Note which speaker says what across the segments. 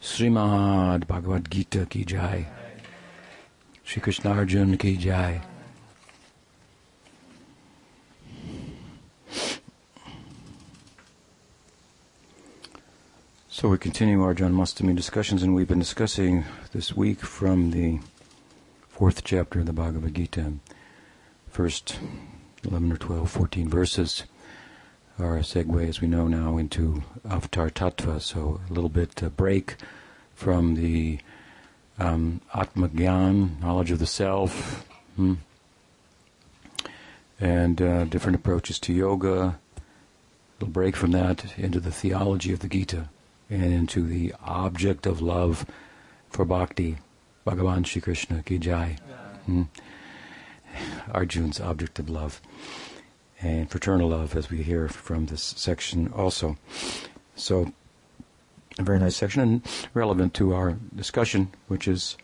Speaker 1: Srimad Bhagavad Gita ki jai. Shri Krishna Arjun ki jai. So we continue our Janmashtami discussions, and we've been discussing this week from the fourth chapter of the Bhagavad Gita. First 11 or 12, 14 verses are a segue, as we know now, into Avatar Tattva. So a little bit uh, break from the um, Atmagyan, knowledge of the self, hmm, and uh, different approaches to yoga. A little break from that into the theology of the Gita and into the object of love for bhakti, Bhagavan Shri Krishna ki jai. Hmm. Arjun's object of love and fraternal love, as we hear from this section also. So, a very nice section and relevant to our discussion, which is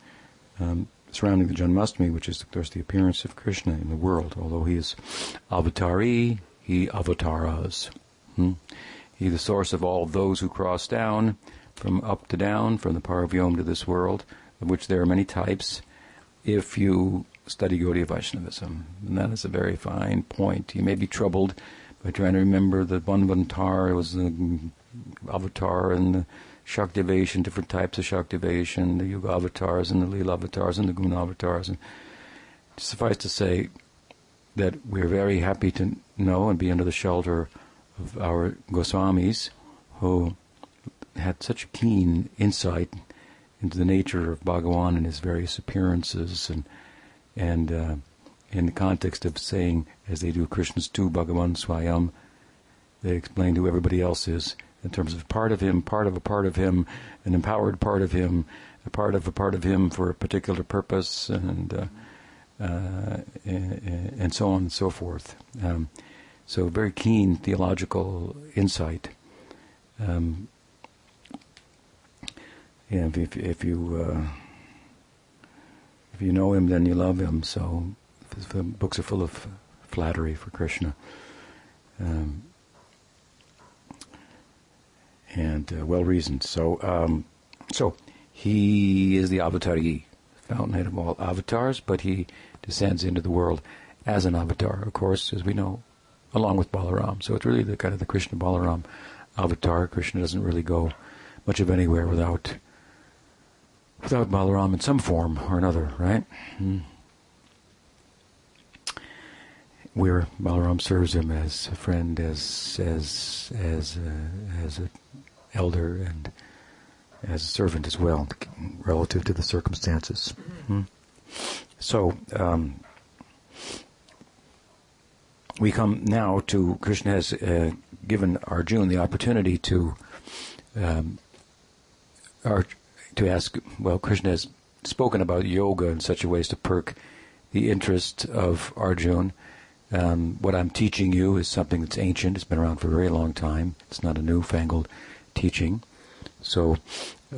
Speaker 1: um, surrounding the Janmashtami, which is, of course, the appearance of Krishna in the world. Although he is avatari, he avataras. Hmm? He the source of all those who cross down from up to down, from the Paravyom to this world, of which there are many types. If you study Gaudiya Vaishnavism. And that is a very fine point. You may be troubled by trying to remember the that Manvantar was the avatar and the Shaktyavesh, different types of Shaktyavesh, the Yuga avatars and the Leela avatars and the Guna avatars. And suffice to say that we're very happy to know and be under the shelter of our Goswamis who had such keen insight into the nature of Bhagawan and his various appearances and and uh, in the context of saying, as they do Krishna's tu Bhagavan Swayam, they explain who everybody else is in terms of part of him, part of a part of him, an empowered part of him, a part of a part of him for a particular purpose, and uh, uh, and, and, so on and so forth. Um, so very keen theological insight. Um, yeah, if, if you uh, if you know him, then you love him. So the books are full of flattery for Krishna. Um, and uh, well reasoned. So, um, so he is the avatari, fountainhead of all avatars, but he descends into the world as an avatar, of course, as we know, along with Balaram. So it's really the kind of the Krishna Balaram avatar. Krishna doesn't really go much of anywhere without without Balaram in some form or another, right? Hmm. Where Balaram serves him as a friend, as as as a, as an elder, and as a servant as well, relative to the circumstances. Hmm. So um, we come now to Krishna has uh, given Arjuna the opportunity to um, to ask, well, Krishna has spoken about yoga in such a way as to perk the interest of Arjun. Um, what I'm teaching you is something that's ancient. It's been around for a very long time. It's not a newfangled teaching. So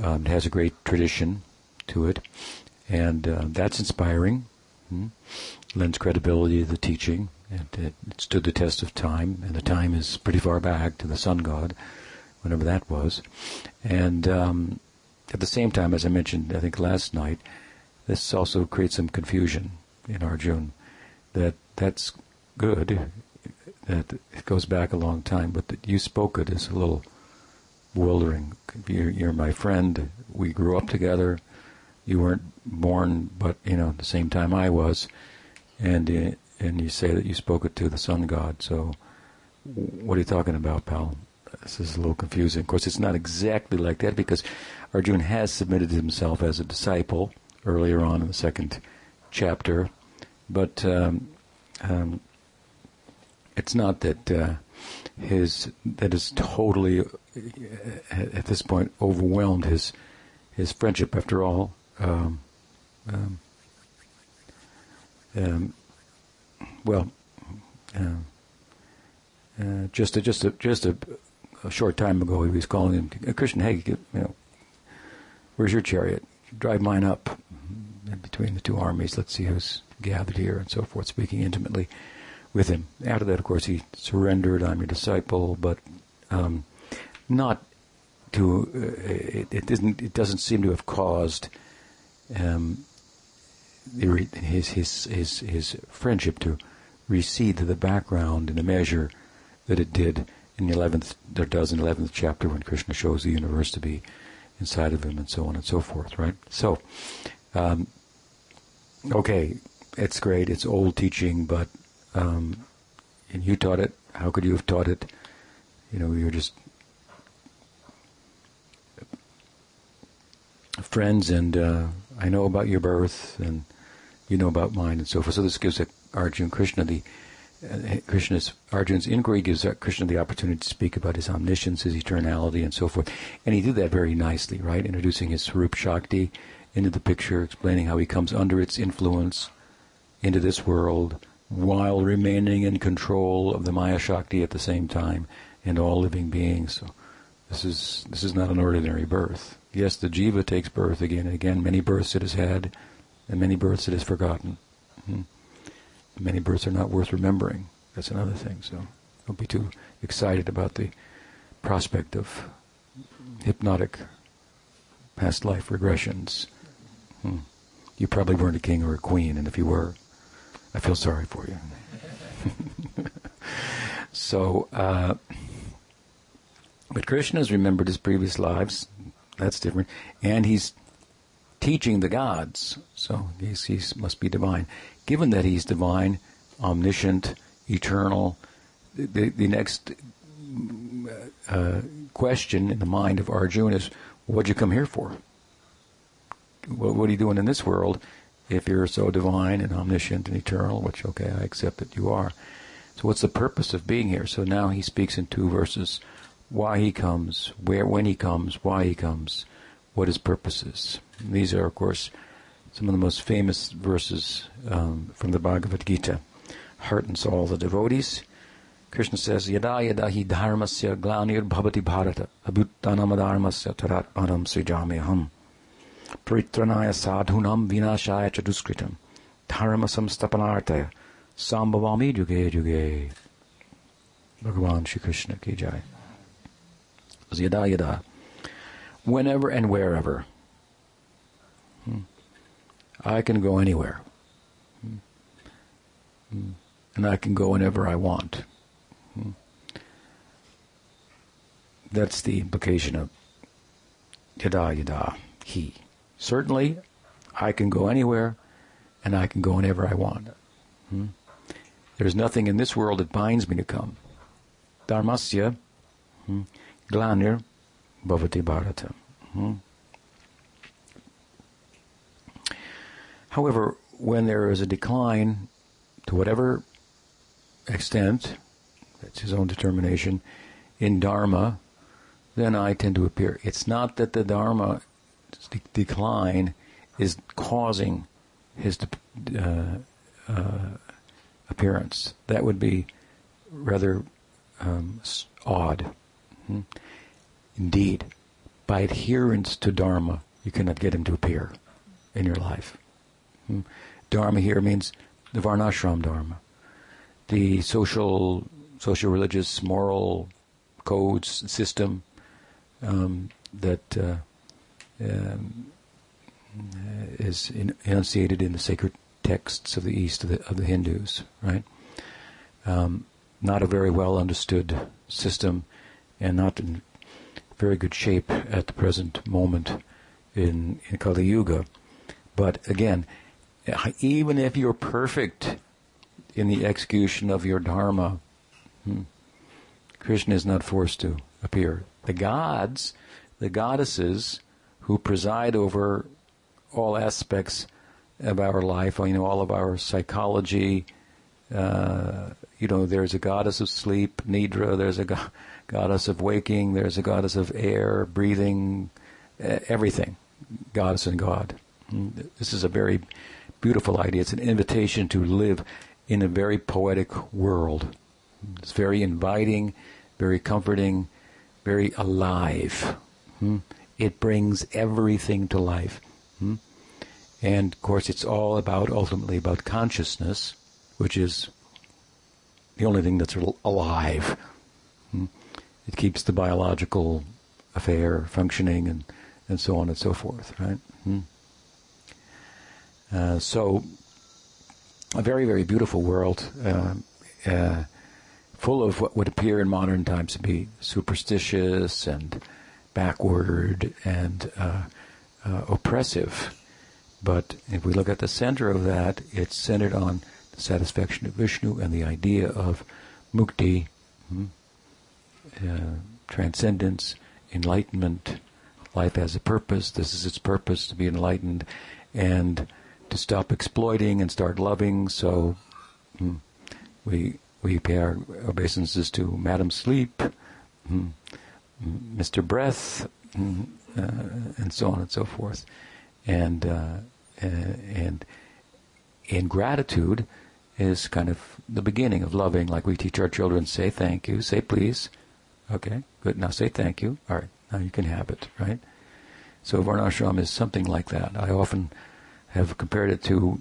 Speaker 1: um, it has a great tradition to it. And uh, that's inspiring. Hmm? Lends credibility to the teaching. And it, it stood the test of time. And the time is pretty far back to the sun god, whenever that was. And um, at the same time, as I mentioned, I think last night, this also creates some confusion in Arjun. That that's good. That it goes back a long time, but that you spoke it is a little bewildering. You're, you're my friend. We grew up together. You weren't born, but you know, at the same time I was, and uh, and you say that you spoke it to the sun god. So, what are you talking about, pal? This is a little confusing. Of course, it's not exactly like that because Arjun has submitted himself as a disciple earlier on in the second chapter, but um, um, it's not that uh, his that is totally uh, at this point overwhelmed his his friendship. After all, um, um, um well, uh, uh, just a, just a, just a, a, short time ago, he was calling him Krishna. Hey, you know, Where's your chariot? Drive mine up between the two armies. Let's see who's gathered here, and so forth, speaking intimately with him. After that, of course, he surrendered. I'm your disciple, but um, not to uh, it, it doesn't it doesn't seem to have caused um, his his his his friendship to recede to the background in a measure that it did in the eleventh there does in the eleventh chapter when Krishna shows the universe to be inside of him and so on and so forth. Right. So, um, okay, it's great. It's old teaching, but um, and you taught it. How could you have taught it? You know, you're just friends, and uh, I know about your birth, and you know about mine, and so forth. So this gives Arjuna Krishna the Krishna's Arjuna's inquiry gives Krishna the opportunity to speak about his omniscience, his eternality, and so forth. And he did that very nicely, right? Introducing his Swarup Shakti into the picture, explaining how he comes under its influence into this world while remaining in control of the Maya Shakti at the same time and all living beings. So this is this is not an ordinary birth. Yes, the jiva takes birth again and again. Many births it has had, and many births it has forgotten. hmm Many births are not worth remembering. That's another thing. So don't be too excited about the prospect of hypnotic past life regressions. Hmm. You probably weren't a king or a queen, and if you were, I feel sorry for you. so, uh, but Krishna has remembered his previous lives. That's different. And he's teaching the gods. So he must be divine. Given that he's divine, omniscient, eternal, the, the next uh, question in the mind of Arjuna is, what'd you come here for? What, what are you doing in this world? if you're so divine and omniscient and eternal, which, okay, I accept that you are. So what's the purpose of being here? So now he speaks in two verses why he comes, where, when he comes, why he comes, what his purpose is. And these are, of course, some of the most famous verses um, from the Bhagavad Gita. Heartens all the devotees. Krishna says, Yada yadahi dharmasya glanir bhavati bharata abhuttanamadharmasya taratmanam srijameham paritranaya sadhunam vinashaya chaduskritam dharmasam stapanartaya sambhavami yuge yuge Bhagavan Shri Krishna ki jai. Yada yada. Whenever and wherever. Hmm. I can go anywhere and I can go whenever I want that's the implication of yada yada he Certainly, I can go anywhere and I can go whenever I want. There's nothing in this world that binds me to come. Dharmasya, hmm? glanir, bhavati bharata. Hmm? However, when there is a decline, to whatever extent, that's his own determination, in Dharma, then I tend to appear. It's not that the Dharma de- decline is causing his uh, uh, appearance. That would be rather um, odd. Hmm? Indeed, by adherence to Dharma, you cannot get him to appear in your life. Hmm? Dharma here means the Varnashram Dharma, the social, social, religious, moral codes system um, that uh, um, is enunciated in the sacred texts of the East of the, of the Hindus, right? Um, not a very well understood system and not in very good shape at the present moment in, in Kali Yuga. But again, even if you're perfect in the execution of your dharma, hmm, Krishna is not forced to appear. The gods, the goddesses, who preside over all aspects of our life, you know, all of our psychology. Uh, you know, there's a goddess of sleep, Nidra, there's a go- goddess of waking, there's a goddess of air, breathing, everything. Goddess and God. Mm, this is a very beautiful idea. It's an invitation to live in a very poetic world. It's very inviting, very comforting, very alive. Hmm? it brings everything to life. Hmm? And of course, it's all about ultimately about consciousness, which is the only thing that's alive. Hmm? It keeps the biological affair, functioning, and, and so on and so forth, right? Uh, so, a very, very beautiful world, uh, uh, full of what would appear in modern times to be superstitious and backward and uh, uh, oppressive. But if we look at the center of that, it's centered on the satisfaction of Vishnu and the idea of mukti, hmm, uh, transcendence, enlightenment. Life has a purpose. This is its purpose to be enlightened and to stop exploiting and start loving. So hmm, we we pay our obeisances to Madam Sleep, hmm, Mr. Breath, hmm, uh, and so on and so forth. And uh, and in gratitude is kind of the beginning of loving, like we teach our children say thank you, say please. Okay, good. Now say thank you. All right, now you can have it, right? So Varnashram is something like that. I often have compared it to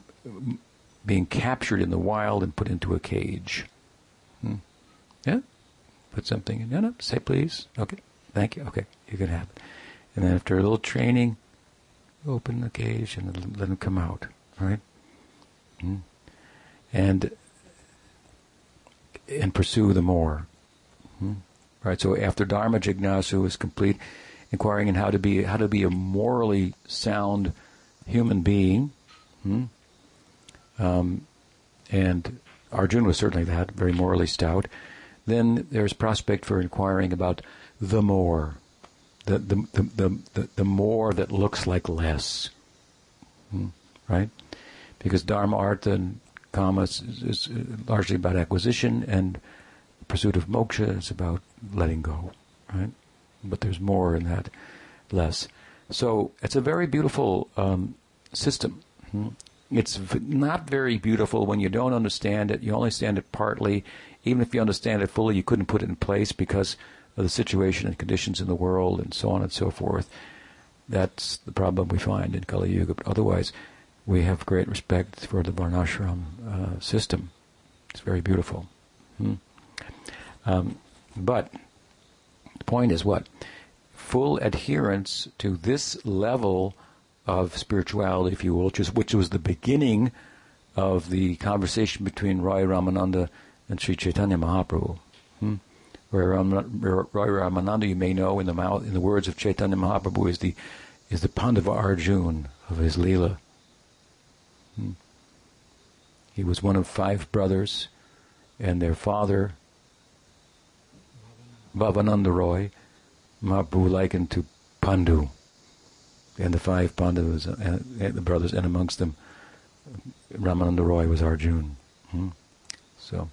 Speaker 1: being captured in the wild and put into a cage. Hmm. Yeah? Put something in. No, no, say please. Okay, thank you. Okay, you can have it. And then after a little training, open the cage and let them come out, right? Hmm and and pursue the more. Hmm? Right. So after Dharma Jignasu is complete, inquiring in how to be how to be a morally sound human being, hmm? um, and Arjuna was certainly that, very morally stout. Then there's prospect for inquiring about the more, the the the the, the, the more that looks like less, hmm? right? Because Dharma, Artha, and Kama is, is largely about acquisition, and pursuit of moksha is about letting go, right? But there's more in that less. So it's a very beautiful um, system. Hmm? It's not very beautiful when you don't understand it. You only understand it partly. Even if you understand it fully, you couldn't put it in place because of the situation and conditions in the world and so on and so forth. That's the problem we find in Kali Yuga. But otherwise, we have great respect for the Varnashram uh, system. It's very beautiful. Hmm. Um, but the point is what? Full adherence to this level of spirituality, if you will, which, is, which was the beginning of the conversation between Roy Ramananda and Sri Chaitanya Mahaprabhu. Hmm? Where Roy Ramananda, you may know, in the mouth, in the words of Chaitanya Mahaprabhu, is the is the Pandava Arjun of his Leela. Hmm. He was one of five brothers, and their father, Bhavananda Roy, Mahaprabhu likened to Pandu, and the five Pandavas, and, the brothers, and amongst them, Ramananda Roy was Arjun. Hmm? So,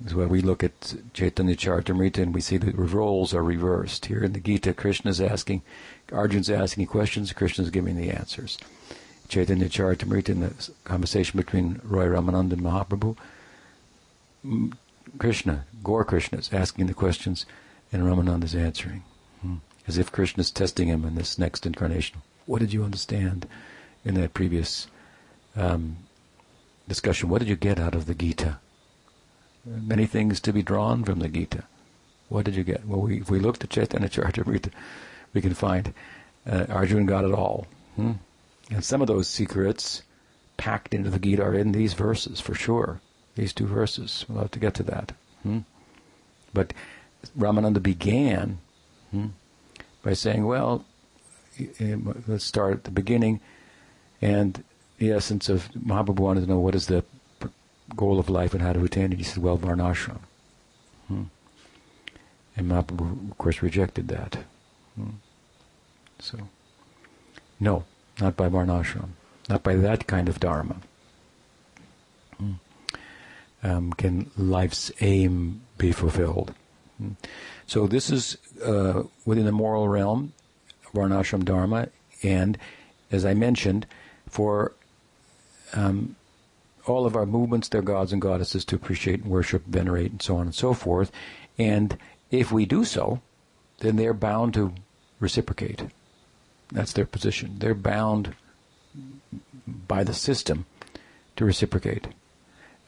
Speaker 1: this is why we look at Chaitanya Charitamrita and we see the roles are reversed. Here in the Gita, Krishna is asking, Arjun's asking questions, Krishna's giving the answers. Chaitanya Charitamrita in the conversation between Roy Ramananda and Mahaprabhu. Krishna, Gaur Krishna is asking the questions and Ramananda is answering. As if Krishna is testing him in this next incarnation. What did you understand in that previous um, discussion? What did you get out of the Gita? Many things to be drawn from the Gita. What did you get? Well, we, if we look at Chaitanya Charitamrita, we can find uh, Arjuna got it all. Hmm? And some of those secrets packed into the Gita are in these verses for sure. These two verses. We'll have to get to that. Hmm? But Ramananda began hmm, by saying, well, let's start at the beginning. And the essence of Mahaprabhu wanted to know what is the goal of life and how to attain it. He said, well, Varnashram. Hmm. And Mahaprabhu, of course, rejected that. Hmm. So, no, not by Varnashram, not by that kind of Dharma. Hmm. Um, can life's aim be fulfilled? Hmm. So this is uh, within the moral realm, Varnashram Dharma, and as I mentioned, for um, all of our movements, they're gods and goddesses to appreciate and worship, venerate, and so on and so forth. And if we do so, then they're bound to reciprocate. That's their position. They're bound by the system to reciprocate.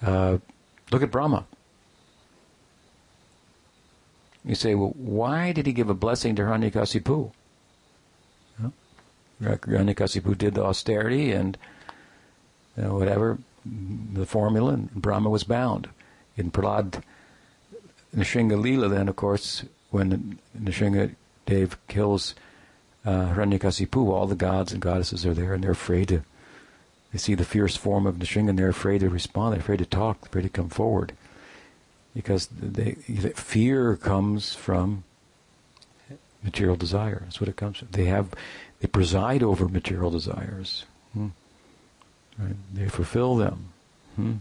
Speaker 1: Uh, look at Brahma. You say, well, why did he give a blessing to Hiranyakasipu? Well, Hiranyakasipu did the austerity and you know, whatever, the formula, and Brahma was bound. In Prahlad Nrsinga Leela, then, of course, when Nrsinga Dev kills uh, Hiranyakasipu, all the gods and goddesses are there and they're afraid to, they see the fierce form of Nrsinga and they're afraid to respond, they're afraid to talk, they're afraid to come forward. Because they, fear comes from material desire. That's what it comes from. They have, they preside over material desires. Hmm. Right? They fulfill them. Hmm.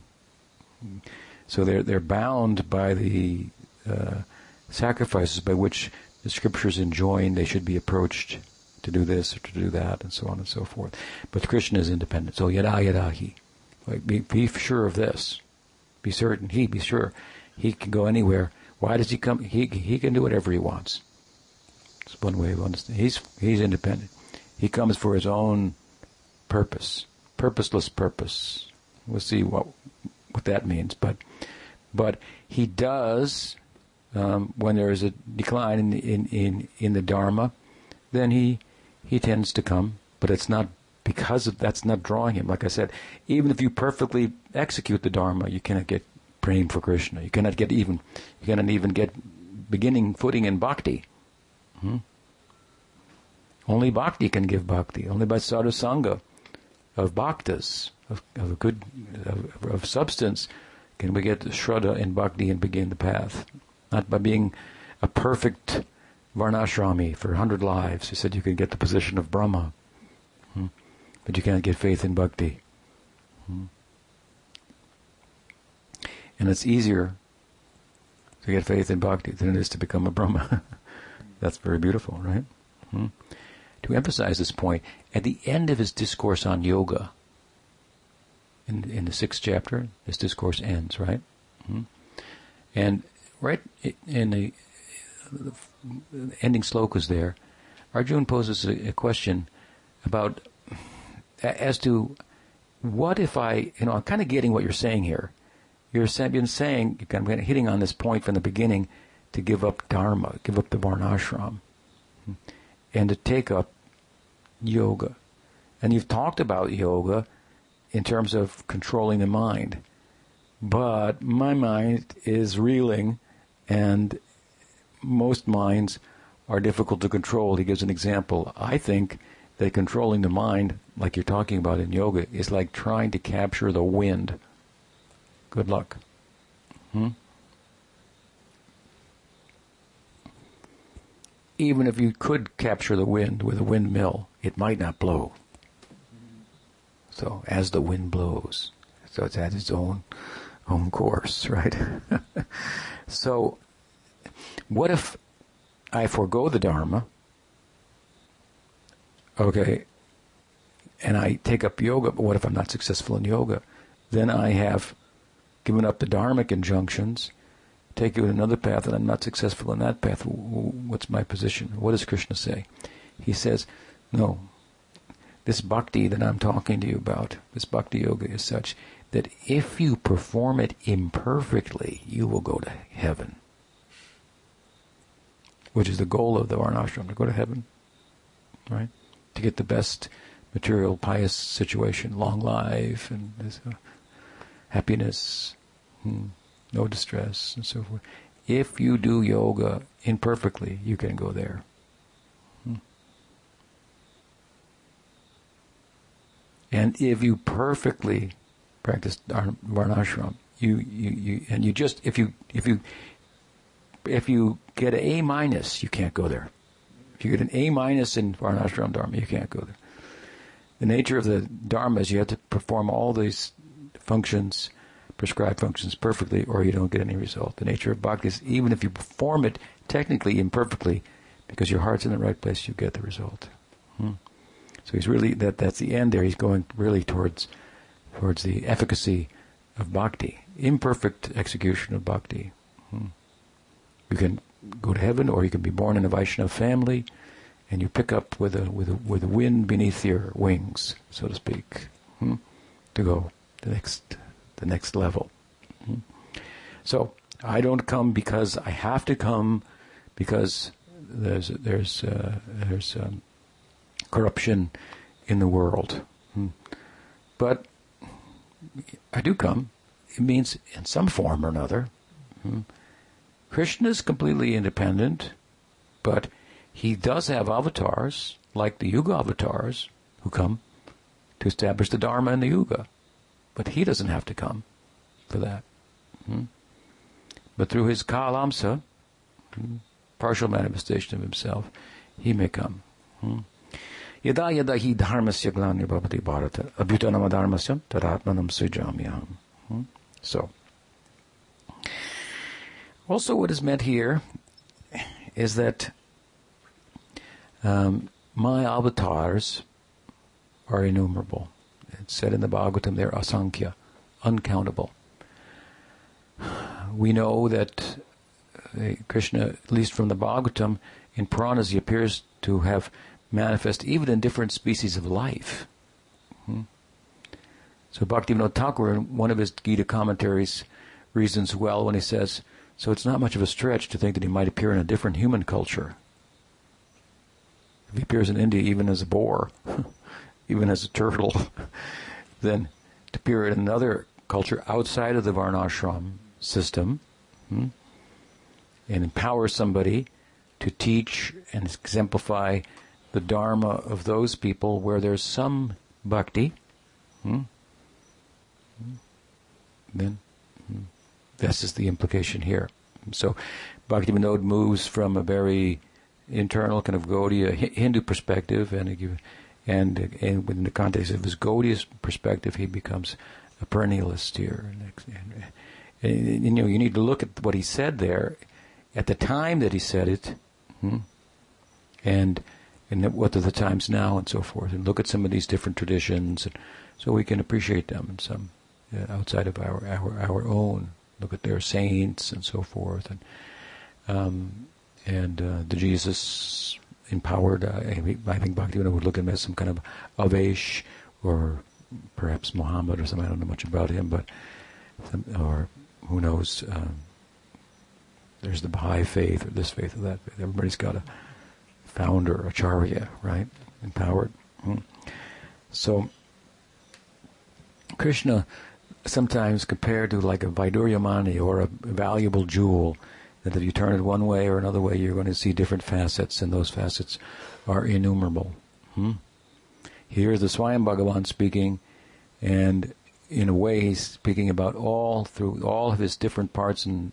Speaker 1: So they're they're bound by the uh, sacrifices by which the scriptures enjoin they should be approached to do this or to do that, and so on and so forth. But Krishna is independent. So yada yada he. Like, be, be sure of this. Be certain. He be sure. He can go anywhere. Why does he come? He he can do whatever he wants. It's one way of understanding. He's he's independent. He comes for his own purpose, purposeless purpose. We'll see what what that means, but but he does um, when there is a decline in, in in in the dharma, then he he tends to come, but it's not because of that's not drawing him. Like I said, even if you perfectly execute the dharma, you cannot get for Krishna. You cannot get even you cannot even get beginning footing in bhakti. Hmm? Only bhakti can give bhakti. Only by sadhu of bhaktas of, of a good of, of, substance can we get shraddha in bhakti and begin the path. Not by being a perfect varnashrami for a hundred lives. He said you can get the position of Brahma, hmm? but you can't get faith in bhakti. Hmm? And it's easier to get faith in bhakti than it is to become a Brahma. That's very beautiful, right? Hmm? To emphasize this point, at the end of his discourse on yoga, in, in the sixth chapter, this discourse ends, right? Hmm? And right in the, ending slokas there, Arjun poses a, a question about as to what if I, you know, I'm kind of getting what you're saying here. You're been saying, you're kind of hitting on this point from the beginning, to give up dharma, give up the varnashram, hmm, and to take up yoga. And you've talked about yoga in terms of controlling the mind. But my mind is reeling, and most minds are difficult to control. He gives an example. I think that controlling the mind, like you're talking about in yoga, is like trying to capture the wind. Good luck. Hmm? Even if you could capture the wind with a windmill, it might not blow. So as the wind blows, so it's at its own own course, right? so what if I forego the Dharma, okay, and I take up yoga, but what if I'm not successful in yoga? Then I have given up the Dharmic injunctions, take you another path, and I'm not successful in that path. What's my position? What does Krishna say? He says, no, this bhakti that I'm talking to you about, this bhakti yoga is such that if you perform it imperfectly, you will go to heaven. Which is the goal of the Varnashram, to go to heaven, right? To get the best material, pious situation, long life, and this, uh, happiness, hmm, no distress, and so forth. If you do yoga imperfectly, you can go there. And if you perfectly practice varnashram, you, you, you, and you just, if you, if you, if you get an A minus, you can't go there. If you get an A minus in varnashram dharma, you can't go there. The nature of the dharma is you have to perform all these functions, prescribed functions perfectly, or you don't get any result. The nature of bhakti is even if you perform it technically imperfectly, because your heart's in the right place, you get the result. Hmm. So he's really that that's the end there. He's going really towards towards the efficacy of bhakti, imperfect execution of bhakti. Hmm. You can go to heaven, or you can be born in a Vaishnava family, and you pick up with a with a with a wind beneath your wings, so to speak, hmm, to go the next the next level. Hmm. So I don't come because I have to come because there's there's uh, there's um, corruption in the world. Hmm. But I do come. It means in some form or another. Hmm. Krishna is completely independent, but he does have avatars, like the Yuga avatars, who come to establish the Dharma in the Yuga. But he doesn't have to come for that. Hmm? But through his Kalamsa, hmm, partial manifestation of himself, he may come. Hmm? Yada hi dharmasya bhavati bharata abhyutanam dharmasya tadatmanam sujamyam. Hmm? So, also what is meant here is that um, my avatars are innumerable. Said in the Bhagavatam they're asankhya, uncountable. We know that uh, Krishna, at least from the Bhagavatam, in Puranas he appears to have manifest even in different species of life. Hmm? So Bhaktivinoda Thakur, in one of his Gita commentaries, reasons well when he says, so it's not much of a stretch to think that he might appear in a different human culture. If he appears in India even as a boar, even as a turtle, then to appear in another culture outside of the Varnashram system hmm, and empower somebody to teach and exemplify the Dharma of those people where there's some bhakti, hmm, hmm then hmm, this is the implication here. So Bhakti Vinod moves from a very internal kind of Gaudiya Hindu perspective and and, and within the context of his Gaudiya perspective, he becomes a perennialist here. And, and, and, you know, you need to look at what he said there at the time that he said it, hmm, and and what are the times now, and so forth, and look at some of these different traditions, and so we can appreciate them and some uh, outside of our, our our own. Look at their saints and so forth, and um, and uh, the Jesus empowered. Uh, I think Bhaktivinoda would look at him as some kind of Avesh or perhaps Muhammad or something. I don't know much about him, but some, or who knows? Um, there's the Baha'i faith or this faith or that faith. Everybody's got a founder, acharya, right? Empowered. Hmm. So Krishna sometimes compared to like a Vaiduryamani or a valuable jewel that if you turn it one way or another way, you're going to see different facets, and those facets are innumerable. Hmm? Here's the Swayam Bhagavan speaking, and in a way, he's speaking about all through all of his different parts and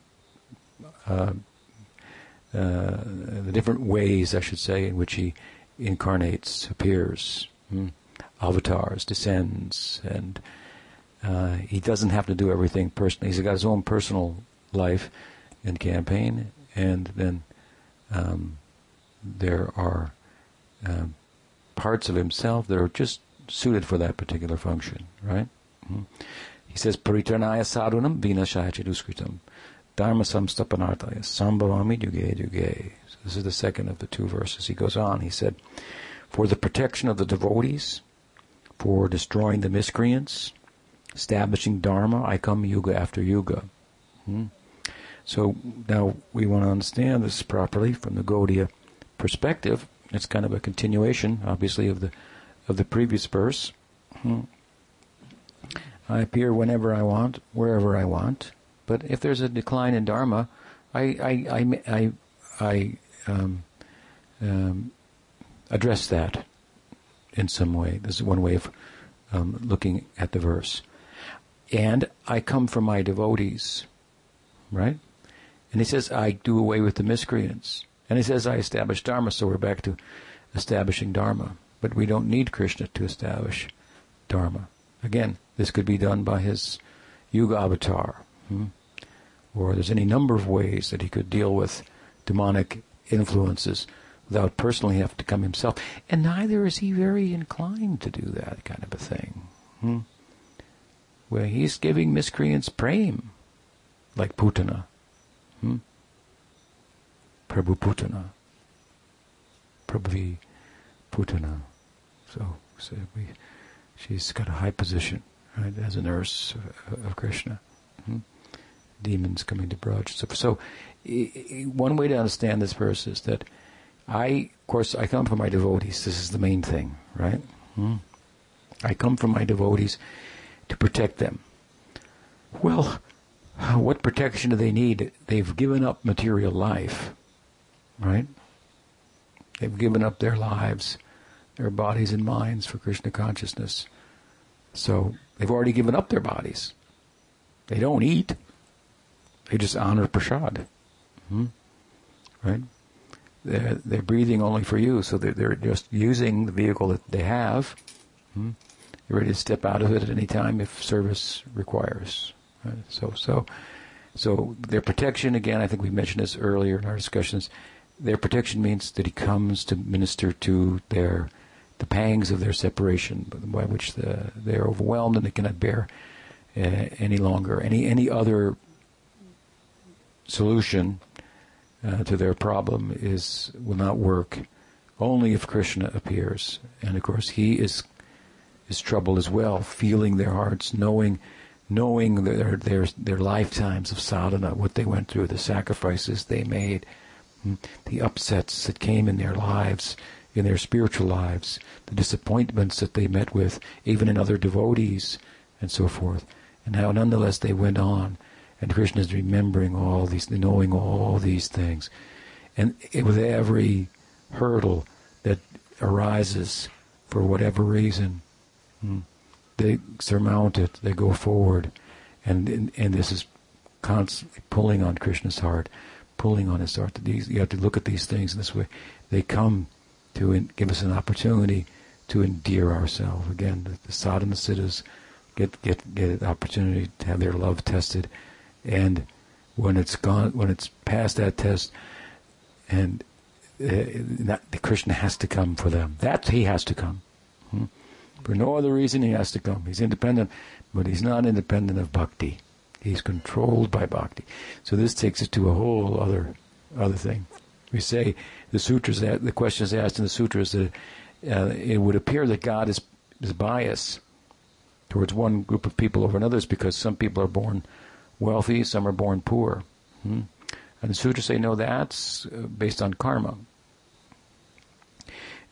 Speaker 1: uh, uh, the different ways, I should say, in which he incarnates, appears, hmm? avatars, descends, and uh, he doesn't have to do everything personally. He's got his own personal life and campaign, and then um, there are um, parts of himself that are just suited for that particular function, right? Mm-hmm. He says, Paritranaya sadhunam vinashaya cheduskritam dharma samstapanartaya sambhavami yuge yuge. So this is the second of the two verses. He goes on, he said, For the protection of the devotees, for destroying the miscreants, establishing dharma, I come yuga after yuga. Hmm? So now we want to understand this properly from the Gaudiya perspective. It's kind of a continuation, obviously, of the of the previous verse. Hmm. I appear whenever I want, wherever I want. But if there's a decline in dharma, I I I I, I um, um, address that in some way. This is one way of um, looking at the verse. And I come from my devotees, right? And he says, I do away with the miscreants. And he says, I establish Dharma, so we're back to establishing Dharma. But we don't need Krishna to establish Dharma. Again, this could be done by his Yuga avatar. Hmm? Or there's any number of ways that he could deal with demonic influences without personally having to come himself. And neither is he very inclined to do that kind of a thing. Hmm? Where he's giving miscreants prem, like Putana. Hmm? Prabhu Putana. Prabhu Putana. So, so we, she's got a high position, right, as a nurse of, of Krishna. Hmm? demons coming to Braj. So, so one way to understand this verse is that I, of course, I come from my devotees. This is the main thing, right? Hmm? I come from my devotees to protect them. Well, what protection do they need? They've given up material life, right? They've given up their lives, their bodies and minds for Krishna consciousness. So they've already given up their bodies. They don't eat. They just honor prasad. Hmm? Right? They're, they're breathing only for you, so they're, they're just using the vehicle that they have. Hmm? You're ready to step out of it at any time if service requires. So, so, so their protection, again, I think we mentioned this earlier in our discussions, their protection means that he comes to minister to their the pangs of their separation, by which the, they are overwhelmed and they cannot bear uh, any longer. Any any other solution uh, to their problem is will not work. Only if Krishna appears, and of course he is is troubled as well, feeling their hearts, knowing knowing their their their lifetimes of sadhana, what they went through, the sacrifices they made, hmm, the upsets that came in their lives, in their spiritual lives, the disappointments that they met with, even in other devotees, and so forth, and how nonetheless they went on. And Krishna is remembering all these, knowing all these things. And with every hurdle that arises for whatever reason, hmm, they surmount it, they go forward. And, and, and this is constantly pulling on Krishna's heart, pulling on his heart. These, you have to look at these things in this way. They come to in, give us an opportunity to endear ourselves. Again, the, the sadhana siddhas get get get an opportunity to have their love tested, and when it's gone, when it's past that test, and uh, Krishna has to come for them. That he has to come. For no other reason, he has to come. He's independent, but he's not independent of bhakti. He's controlled by bhakti. So this takes us to a whole other other thing. We say the sutras, the question is asked in the sutras that uh, it would appear that God is, is biased towards one group of people over another's because some people are born wealthy, some are born poor. Hmm? And the sutras say, no, that's uh, based on karma.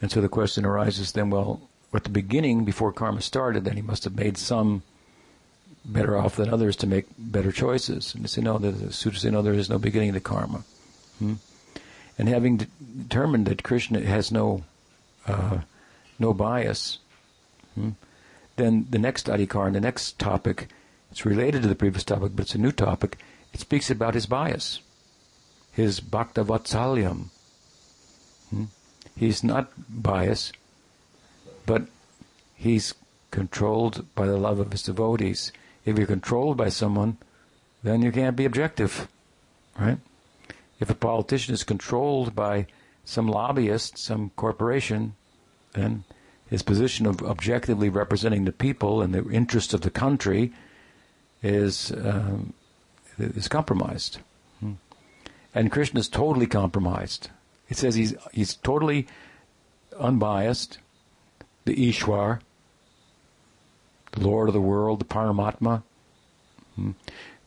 Speaker 1: And so the question arises then, well, at the beginning, before karma started, then he must have made some better off than others to make better choices. And they say, no, the sutras say, no, there is no beginning to karma. Hmm? and having de- determined that Krishna has no uh, no bias, hmm, then the next adhikar, the next topic, it's related to the previous topic, but it's a new topic. It speaks about his bias, his bhakta vatsalyam. Hmm? He's not biased, but he's controlled by the love of his devotees. If you're controlled by someone, then you can't be objective, right? if a politician is controlled by some lobbyist, some corporation, then his position of objectively representing the people and the interests of the country is um, is compromised. Hmm. And Krishna is totally compromised. It says he's he's totally unbiased, the Ishwar, the Lord of the world, the Paramatma. Hmm.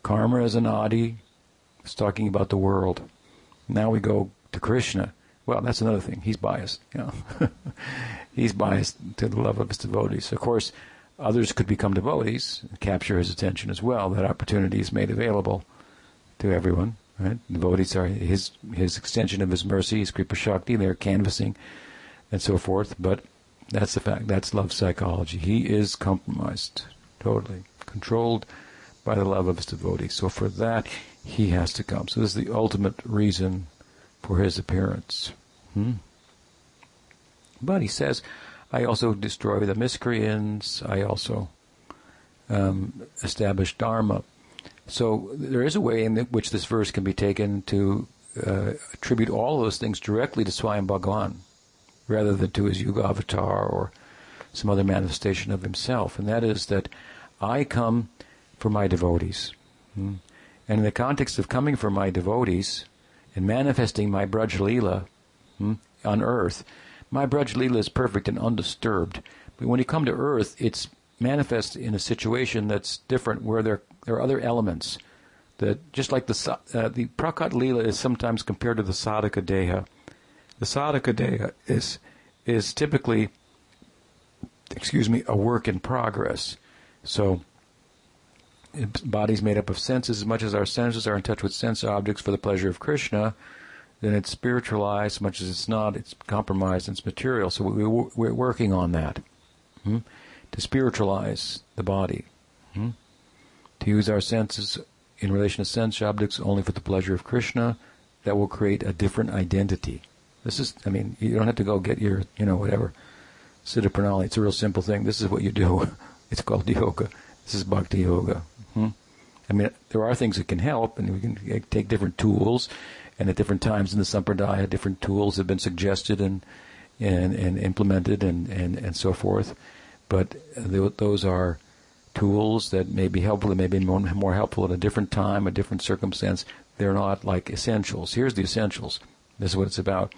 Speaker 1: Karma is anadi. It's talking about the world. Now we go to Krishna. Well, that's another thing. He's biased. You know, he's biased to the love of his devotees. Of course, others could become devotees and capture his attention as well. That opportunity is made available to everyone. Right? Devotees are his his extension of his mercy, his kripa shakti. They're canvassing and so forth. But that's the fact. That's love psychology. He is compromised, totally controlled by the love of his devotees. So for that, he has to come. So this is the ultimate reason for his appearance. Hmm? But he says, I also destroy the miscreants. I also um, establish dharma. So there is a way in which this verse can be taken to uh, attribute all those things directly to Swayam Bhagavan, rather than to his Yuga avatar or some other manifestation of himself. And that is that I come for my devotees. Hmm? And in the context of coming for my devotees and manifesting my Braj Leela hmm, on earth, my Braj Leela is perfect and undisturbed. But when you come to earth, it's manifest in a situation that's different where there, there are other elements that just like the uh, the Prakat Lila is sometimes compared to the Sadhaka Deha. The Sadhaka Deha is is typically, excuse me, a work in progress. So, body's made up of senses. As much as our senses are in touch with sense objects for the pleasure of Krishna, then it's spiritualized. As much as it's not, it's compromised it's material. So we, we're working on that hmm? to spiritualize the body, hmm? to use our senses in relation to sense objects only for the pleasure of Krishna. That will create a different identity. This is, I mean, you don't have to go get your, you know, whatever, Siddha Pranali. It's a real simple thing. This is what you do. It's called yoga. This is bhakti yoga. Hmm? I mean, there are things that can help, and we can take different tools, and at different times in the sampradaya, different tools have been suggested and and, and implemented and, and, and so forth. But those are tools that may be helpful, that may be more, more helpful at a different time, a different circumstance. They're not like essentials. Here's the essentials. This is what it's about.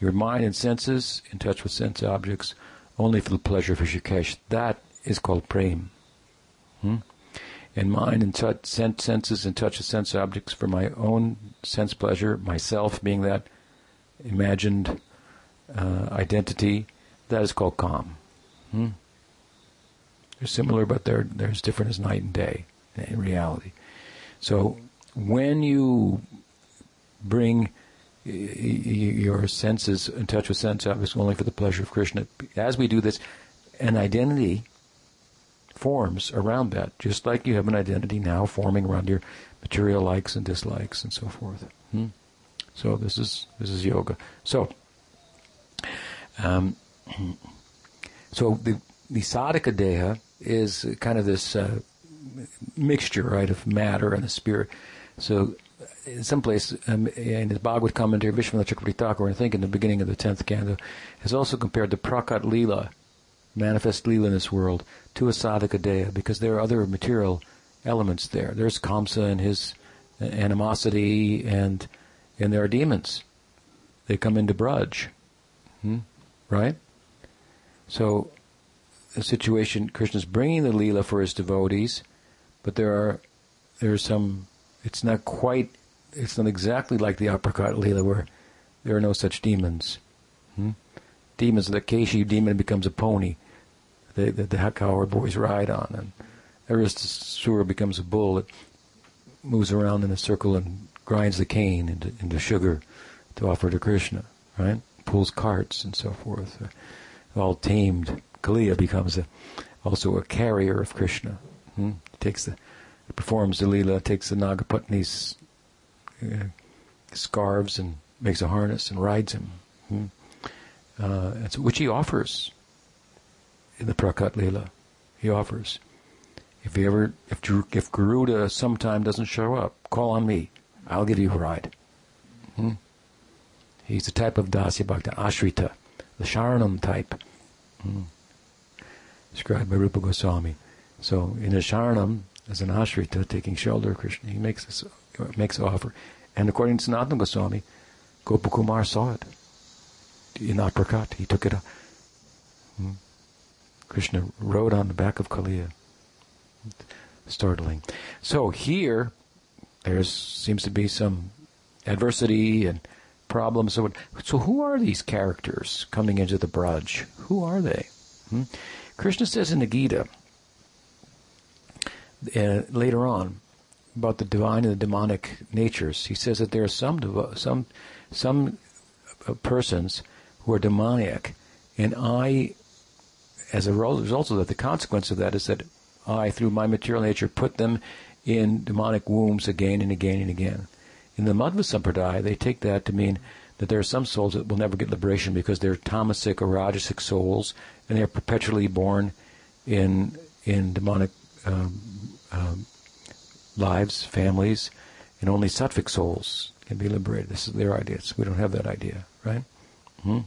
Speaker 1: Your mind and senses in touch with sense objects only for the pleasure of Hrishikesh. That is called prem. Hmm? And mind and touch, sense, senses in touch with sense objects for my own sense pleasure, myself being that imagined uh, identity, that is called kam. Hmm? They're similar, but they're, they're as different as night and day in reality. So when you bring your senses in touch with sense objects only for the pleasure of Krishna. As we do this, an identity forms around that, just like you have an identity now forming around your material likes and dislikes and so forth. Hmm? So this is this is yoga. So, um, so the the sadhaka deha is kind of this uh, mixture, right, of matter and the spirit. So in some place, um, in his Bhagavad commentary, Vishwanath Thakur, I think in the beginning of the 10th canto, has also compared the Prakat Leela, manifest Leela in this world, to a Sadhaka Deha, because there are other material elements there. There's Kamsa and his animosity, and and there are demons. They come into Braj, hmm? right? So, the situation, Krishna's bringing the Leela for his devotees, but there are there's some it's not quite, it's not exactly like the Prakat Leela where there are no such demons. Hmm? Demons, the Keshi demon becomes a pony that the, the boys ride on, and Arishtasura becomes a bull that moves around in a circle and grinds the cane into, into sugar to offer to Krishna, right? Pulls carts and so forth. Uh, all tamed. Kaliya becomes a, also a carrier of Krishna. Hmm? Takes the performs the lila, takes the Nagapatni's uh, scarves and makes a harness and rides him, hmm. uh, which he offers in the Prakat Lila. He offers. If he ever, if if Garuda sometime doesn't show up, call on me. I'll give you a ride. Hmm? He's the type of Dasya Bhakta, Ashrita, the Sharanam type, hmm. described by Rupa Goswami. So in the Sharanam, as an ashrita taking shelter of Krishna. He makes this makes an offer. And according to Sanatana Goswami, Gopakumar saw it in Aprakat. He took it up. Hmm. Krishna rode on the back of Kaliya. Startling. So here, there seems to be some adversity and problems. So, so who are these characters coming into the Braj? Who are they? Hmm? Krishna says in the Gita, uh, later on about the divine and the demonic natures. He says that there are some devo- some some uh, persons who are demoniac, and I, as a result of that, the consequence of that is that I, through my material nature, put them in demonic wombs again and again and again. In the Madhva Sampradaya, they take that to mean that there are some souls that will never get liberation because they're tamasic or rajasic souls, and they're perpetually born in in demonic um, um, lives, families, and only sattvic souls can be liberated. This is their idea. So we don't have that idea, right? Hmm?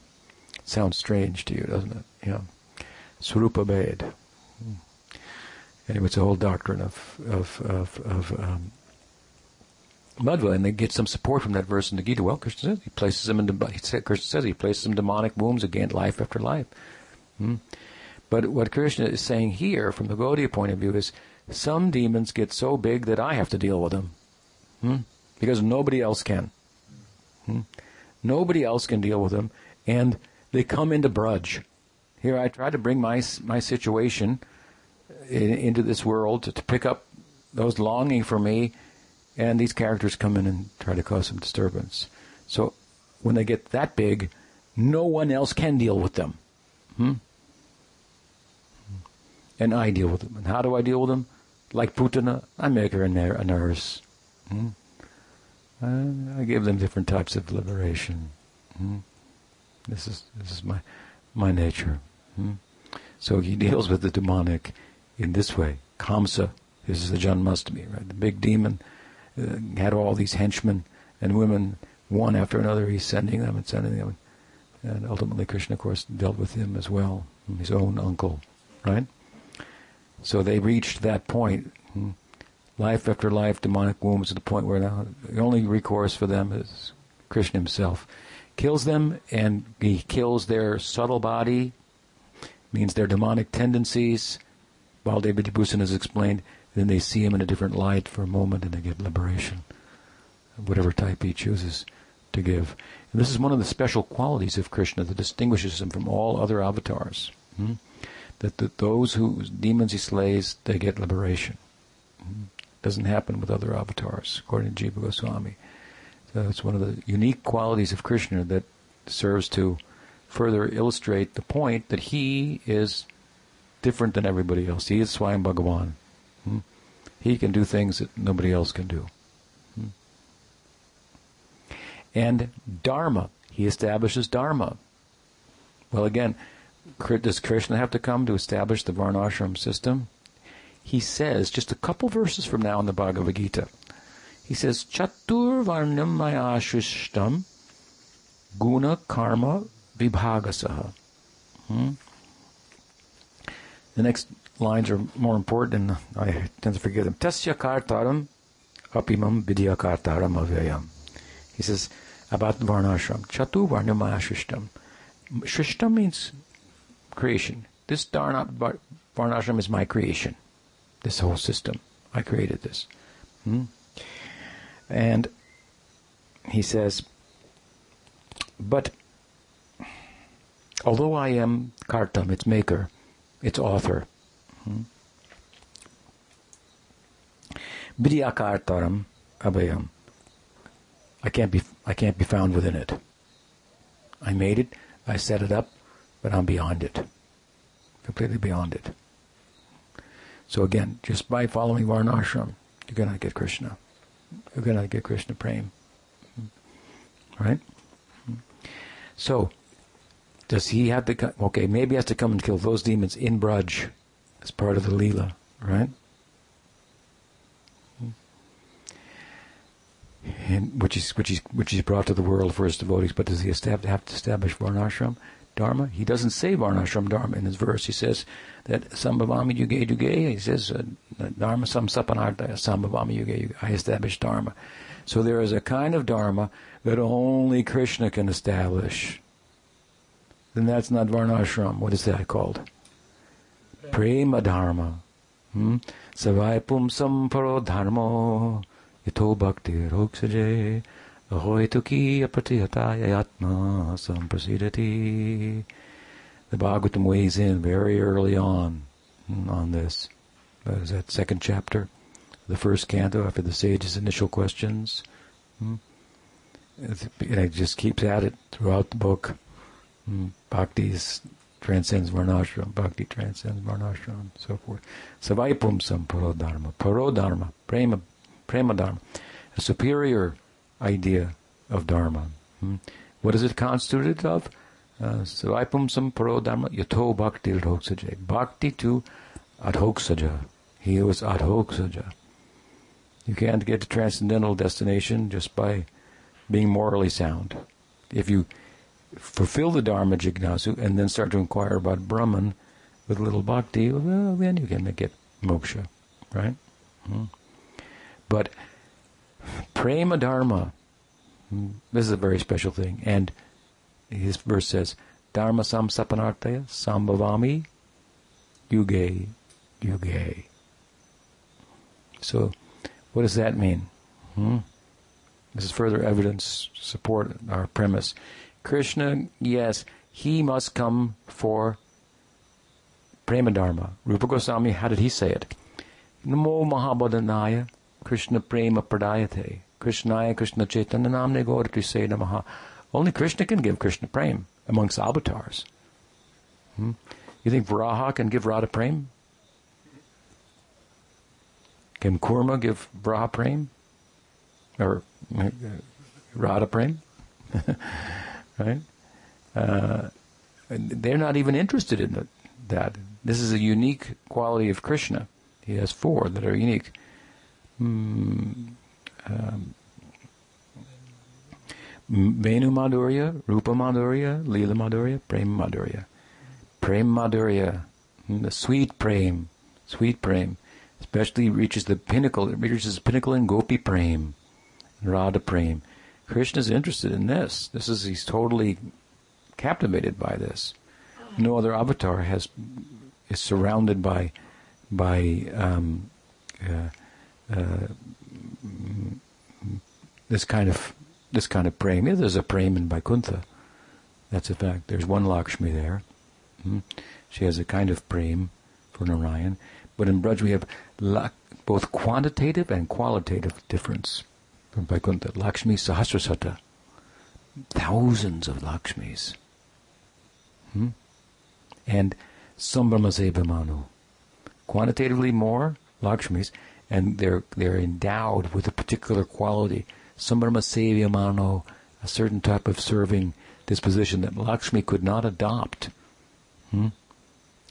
Speaker 1: Sounds strange to you, doesn't it? Yeah. Swarupa Bhed. Hmm. Anyway, it's a whole doctrine of of of, of um, Madhva, and they get some support from that verse in the Gita. Well, Krishna says he places them in. De- Krishna says he places them demonic wombs again, life after life. Hmm? But what Krishna is saying here, from the Gaudiya point of view, is some demons get so big that I have to deal with them. Hmm? Because nobody else can. Hmm? Nobody else can deal with them, and they come into Braj. Here, I try to bring my my situation in, into this world to, to pick up those longing for me, and these characters come in and try to cause some disturbance. So, when they get that big, no one else can deal with them. Hmm? And I deal with them. And how do I deal with them? Like Putana, I make her a, a nurse. Hmm? I, I give them different types of liberation. Hmm? This is this is my my nature. Hmm? So he deals with the demonic in this way. Kamsa, this is the Janmastami, right? The big demon uh, had all these henchmen and women, one after another. He's sending them and sending them, and ultimately Krishna, of course, dealt with him as well, his own uncle, right? So they reached that point. Life after life, demonic wombs to the point where now the only recourse for them is Krishna himself. Kills them and he kills their subtle body, means their demonic tendencies. Baladev Vidyabhushan has explained, then they see him in a different light for a moment and they get liberation, whatever type he chooses to give. And this is one of the special qualities of Krishna that distinguishes him from all other avatars. Hmm? That, that those whose demons he slays, they get liberation. Hmm? Doesn't happen with other avatars, according to Jiva Goswami. So it's one of the unique qualities of Krishna that serves to further illustrate the point that he is different than everybody else. He is Swayam Bhagavan. Hmm? He can do things that nobody else can do. Hmm? And Dharma. He establishes Dharma. Well, again, does Krishna have to come to establish the Varnashram system? he says, just a couple verses from now in the Bhagavad Gita, he says, Chatur Varnam Guna Karma Vibhagasaha. Hmm? The next lines are more important, and I tend to forget them. Tasya kartaram apimam vidyakartaram avyayam. He says about Varnashram. Chatu Varnamaya Shishtam. Shishtam means creation. This Varnashram is my creation this whole system. I created this. Hmm? And he says, but although I am Kartam, its maker, its author, hmm? Abhayam. I can't be I can't be found within it. I made it, I set it up, but I'm beyond it. Completely beyond it. So again, just by following Varnashram, you're going to get Krishna. You're going to get Krishna Prem. Right? So, does he have to come? Okay, maybe he has to come and kill those demons in Braj as part of the Leela, right? And which is which is which is brought to the world for his devotees. But does he have to have to establish Varnashram? Dharma. He doesn't say Varnashram Dharma in his verse. He says that Sambhavami Yuge Yuge. He says uh, Dharma Sam Sapanartaya Sambhavami Yuge Yuge. I establish Dharma. So there is a kind of Dharma that only Krishna can establish. Then that's not Varnashram. What is that called? Prema Dharma. Hmm? Savai Pum Samparo Dharma. Ito Bhakti Roksaje. Ahoituki apratihataya yatma. The Bhagavatam weighs in very early on on this. That is that second chapter, the first canto after the sage's initial questions. Hmm? It just keeps at it throughout the book. Hmm? Bhakti transcends Varnashram, Bhakti transcends Varnashram, so forth. Savaipumsam parodharma, parodharma, prema, prema dharma. A superior idea of Dharma. Hmm? What is it constituted of? Uh, paro Dharma yato bhakti adhoksaja. Bhakti to adhoksaja. He was adhoksaja. You can't get to transcendental destination just by being morally sound. If you fulfill the Dharma jignasu and then start to inquire about Brahman with a little bhakti, well, then you can get moksha, right? Hmm. But Prema Dharma. This is a very special thing. And his verse says, Dharma sam sambhavami yuge yuge. So, what does that mean? Hmm? This is further evidence support our premise. Krishna, yes, he must come for prema dharma. Rupa Goswami, how did he say it? Namo Mahabodhanaya Krishna Prema Pradayate Krishnaya Krishna Chaitanya Namne Gaurati Say Namaha. Only Krishna can give Krishna Prem amongst avatars. Hmm? You think Varaha can give Radha Prem? Can Kurma give Varaha Prem? Or uh, Radha Prem? right? Uh, they're not even interested in that. This is a unique quality of Krishna. He has four that are unique. Mm, um, Venu Madhurya, Rupa Madhurya, Lila Madhurya, Prem Madhurya. Prem Madhurya, hmm, the sweet Prem, sweet Prem, especially reaches the pinnacle, it reaches the pinnacle in Gopi Prem, Radha Prem. Krishna is interested in this. This is, he's totally captivated by this. No other avatar has, is surrounded by, by, um, uh, uh, this kind of this kind of prem. Yeah, there's a prem in Vaikuntha. That's a fact. There's one Lakshmi there. hmm She has a kind of prem for Narayan. But in Braj we have both quantitative and qualitative difference from Vaikuntha. Lakshmi Sahasrasata. Thousands of Lakshmis. Hmm? And Sambhamasevamanu. Quantitatively more Lakshmis, and they're they're endowed with a particular quality. Sambhamasevamanu, a certain type of serving disposition that Lakshmi could not adopt, hmm?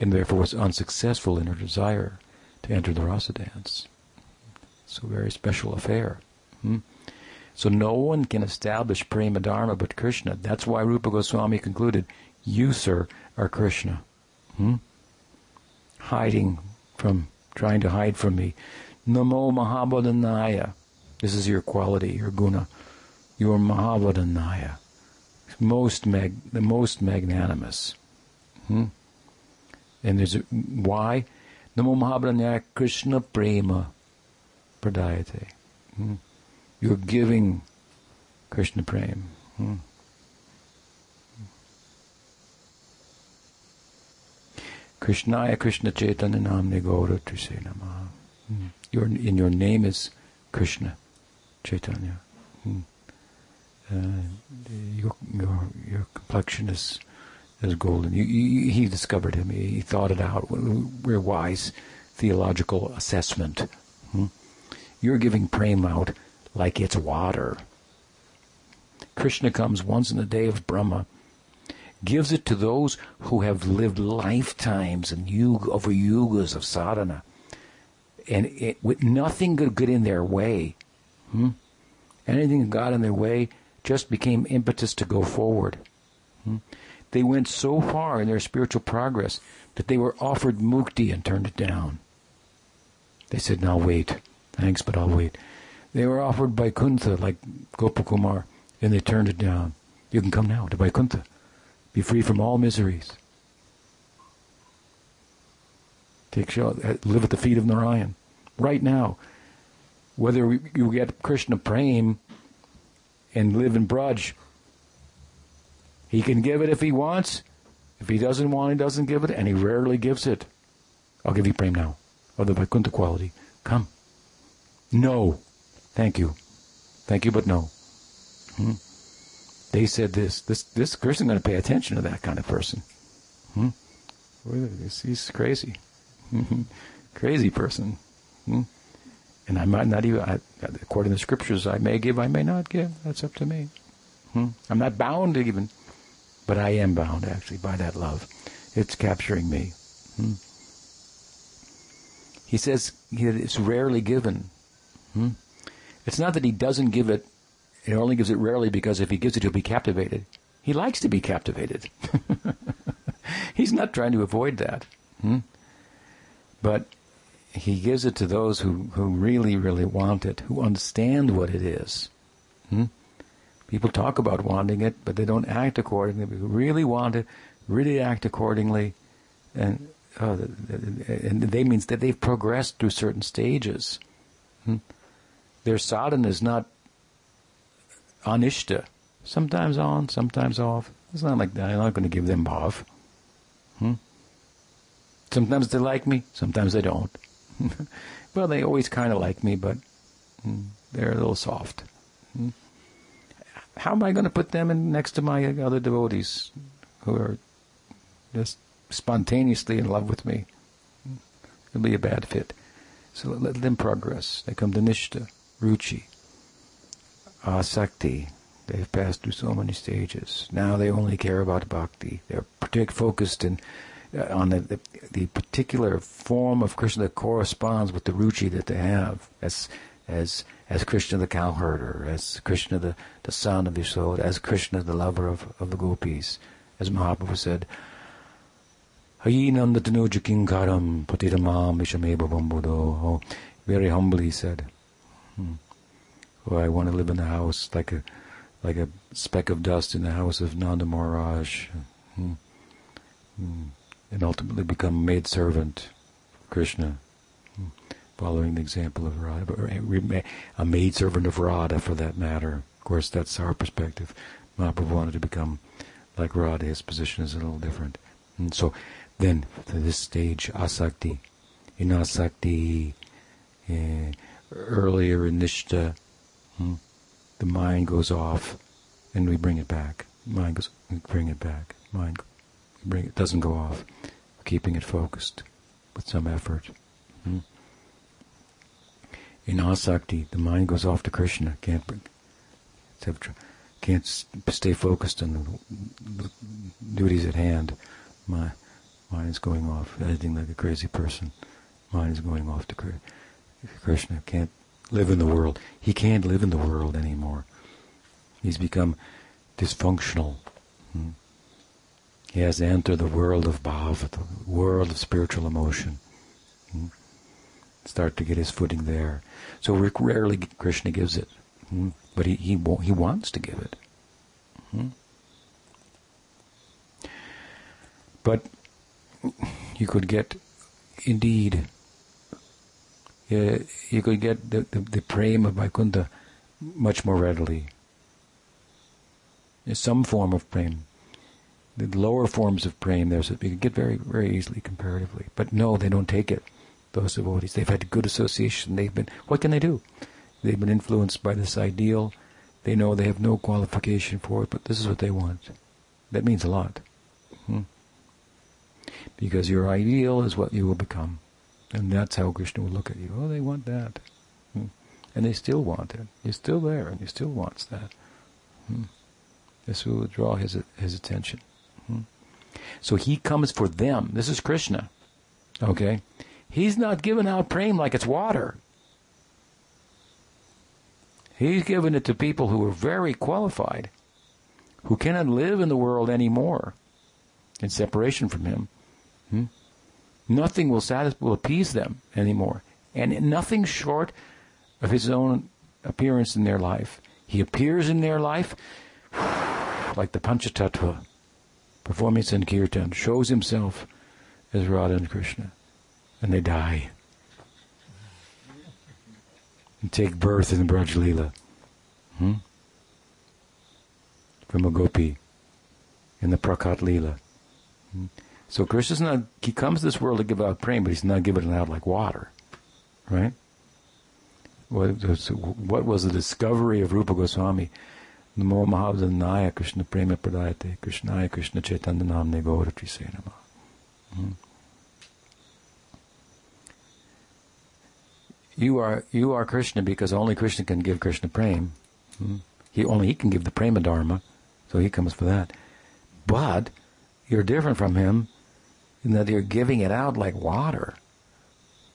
Speaker 1: and therefore was unsuccessful in her desire to enter the rasa dance. It's a very special affair. Hmm? So no one can establish prema dharma but Krishna. That's why Rupa Goswami concluded, "You, sir, are Krishna." Hmm? Hiding from, trying to hide from me. Namo Mahabodhanaya. This is your quality, your guna. You are Mahabodhanaya. Most mag, the most magnanimous. Hmm? And there's a, why? Namo Mahabodhanaya Krishna Prema Pradayate. Hmm? You're giving Krishna Prem. Hmm? Krishnaya Krishna Chaitanya Namne Gaura Trise Namaha. Hmm. Your, in your name is Krishna Chaitanya. Hmm. Uh, your, your, your complexion is is golden. You, you, he discovered him. He, he, thought it out. We're wise theological assessment. Hmm? You're giving prem out like it's water. Krishna comes once in the day of Brahma gives it to those who have lived lifetimes and yuga, over yugas of sadhana, and it, with nothing could get in their way. Hmm? Anything that got in their way just became impetus to go forward. Hmm? They went so far in their spiritual progress that they were offered mukti and turned it down. They said, "Now wait, thanks, but I'll wait." They were offered by Vaikuntha like Gopakumar, and they turned it down. You can come now to Vaikuntha. Be free from all miseries. Take shelter, live at the feet of Narayan. Right now. Whether you get Krishna Prem and live in Braj, he can give it if he wants. If he doesn't want, he doesn't give it, and he rarely gives it. I'll give you Prem now, of the Vaikuntha quality. Come. No. Thank you. Thank you, but no. Hmm? They said this. This this person going to pay attention to that kind of person. Hmm? He's crazy, crazy person. Hmm? And I might not even, I, according to the scriptures, I may give, I may not give. That's up to me. Hmm? I'm not bound to even, but I am bound actually by that love. It's capturing me. Hmm? He says it's rarely given. Hmm? It's not that he doesn't give it he only gives it rarely because if he gives it, he'll be captivated. He likes to be captivated. He's not trying to avoid that. Hmm? But he gives it to those who, who really, really want it, who understand what it is. Hmm? People talk about wanting it, but they don't act accordingly. Who really want it, really act accordingly, and uh, and they means that they've progressed through certain stages. Hmm? their sadhana is not anishta. Sometimes on, sometimes off. It's not like that. I'm not going to give them bhav. Hmm? Sometimes they like me, sometimes they don't. well, they always kind of like me, but hmm, they're a little soft. Hmm? How am I going to put them in next to my other devotees who are just spontaneously in love with me? It'll be a bad fit. So let them progress. They come to Nishta, Ruchi, Asakti. They've passed through so many stages. Now they only care about bhakti. They're particularly focused in uh, on the, the, the particular form of Krishna that corresponds with the ruchi that they have as as as Krishna the cowherder, as Krishna the, the son of Yashoda, as Krishna the lover of, of the gopis, as Mahaprabhu said, Hayinam Patitamam very humbly he said, hmm. Oh, I want to live in the house like a like a speck of dust in the house of Nanda Maharaj. Hmm. Hmm. And ultimately become a maid servant Krishna. Hmm following the example of Radha, a maidservant of Radha for that matter. Of course, that's our perspective. Mahaprabhu wanted to become like Radha. His position is a little different. And so then, to this stage, asakti. In asakti, uh, earlier in nishta, hmm, the mind goes off and we bring it back. Mind goes, we bring it back. Mind, bring it, doesn't go off. keeping it focused with some effort. Hmm in asakti, the mind goes off to Krishna. Can't bring, can't stay focused on the duties at hand. My mind is going off, acting like a crazy person. Mind is going off to Krishna. Can't live in the world. He can't live in the world anymore. He's become dysfunctional. Hmm. He has entered the world of bhava, the world of spiritual emotion. Hmm. Start to get his footing there. So rarely Krishna gives it, hmm? but he he he wants to give it. But you could get, indeed, uh, you could get the, the, the prema of Vaikuntha much more readily. There's some form of prema. The lower forms of prema, there's you can get very very easily comparatively. But no, they don't take it those devotees. They've had good association. They've been, what can they do? They've been influenced by this ideal. They know they have no qualification for it, but this is what they want. That means a lot. Hmm. Because your ideal is what you will become. And that's how Krishna will look at you. Oh, they want that. Hmm. And they still want it. You're still there, and he still wants that. Hmm. This will draw his, his attention. Hmm. So he comes for them. This is Krishna. Okay? He's not giving out prema like it's water. He's giving it to people who are very qualified, who cannot live in the world anymore in separation from Him. Hmm? Nothing will satisfy, will appease them anymore, and nothing short of His own appearance in their life. He appears in their life like the Panchatattva, performing Sankirtan, shows Himself as Radha and Krishna and they die. And take birth in the Braj Leela. Hmm? From a gopi in the Prakat Leela. Hmm? So Krishna's not, he comes to this world to give out prema, but he's not giving it out like water. Right? What, was the discovery of Rupa Goswami? Namo Mahadanaya Krishna Prema Pradayate Krishnaya Krishna Chaitanya Namne Trisenama. Hmm? you are you are Krishna because only Krishna can give Krishna prema. Hmm? He only he can give the prema dharma, so he comes for that. But you're different from him in that you're giving it out like water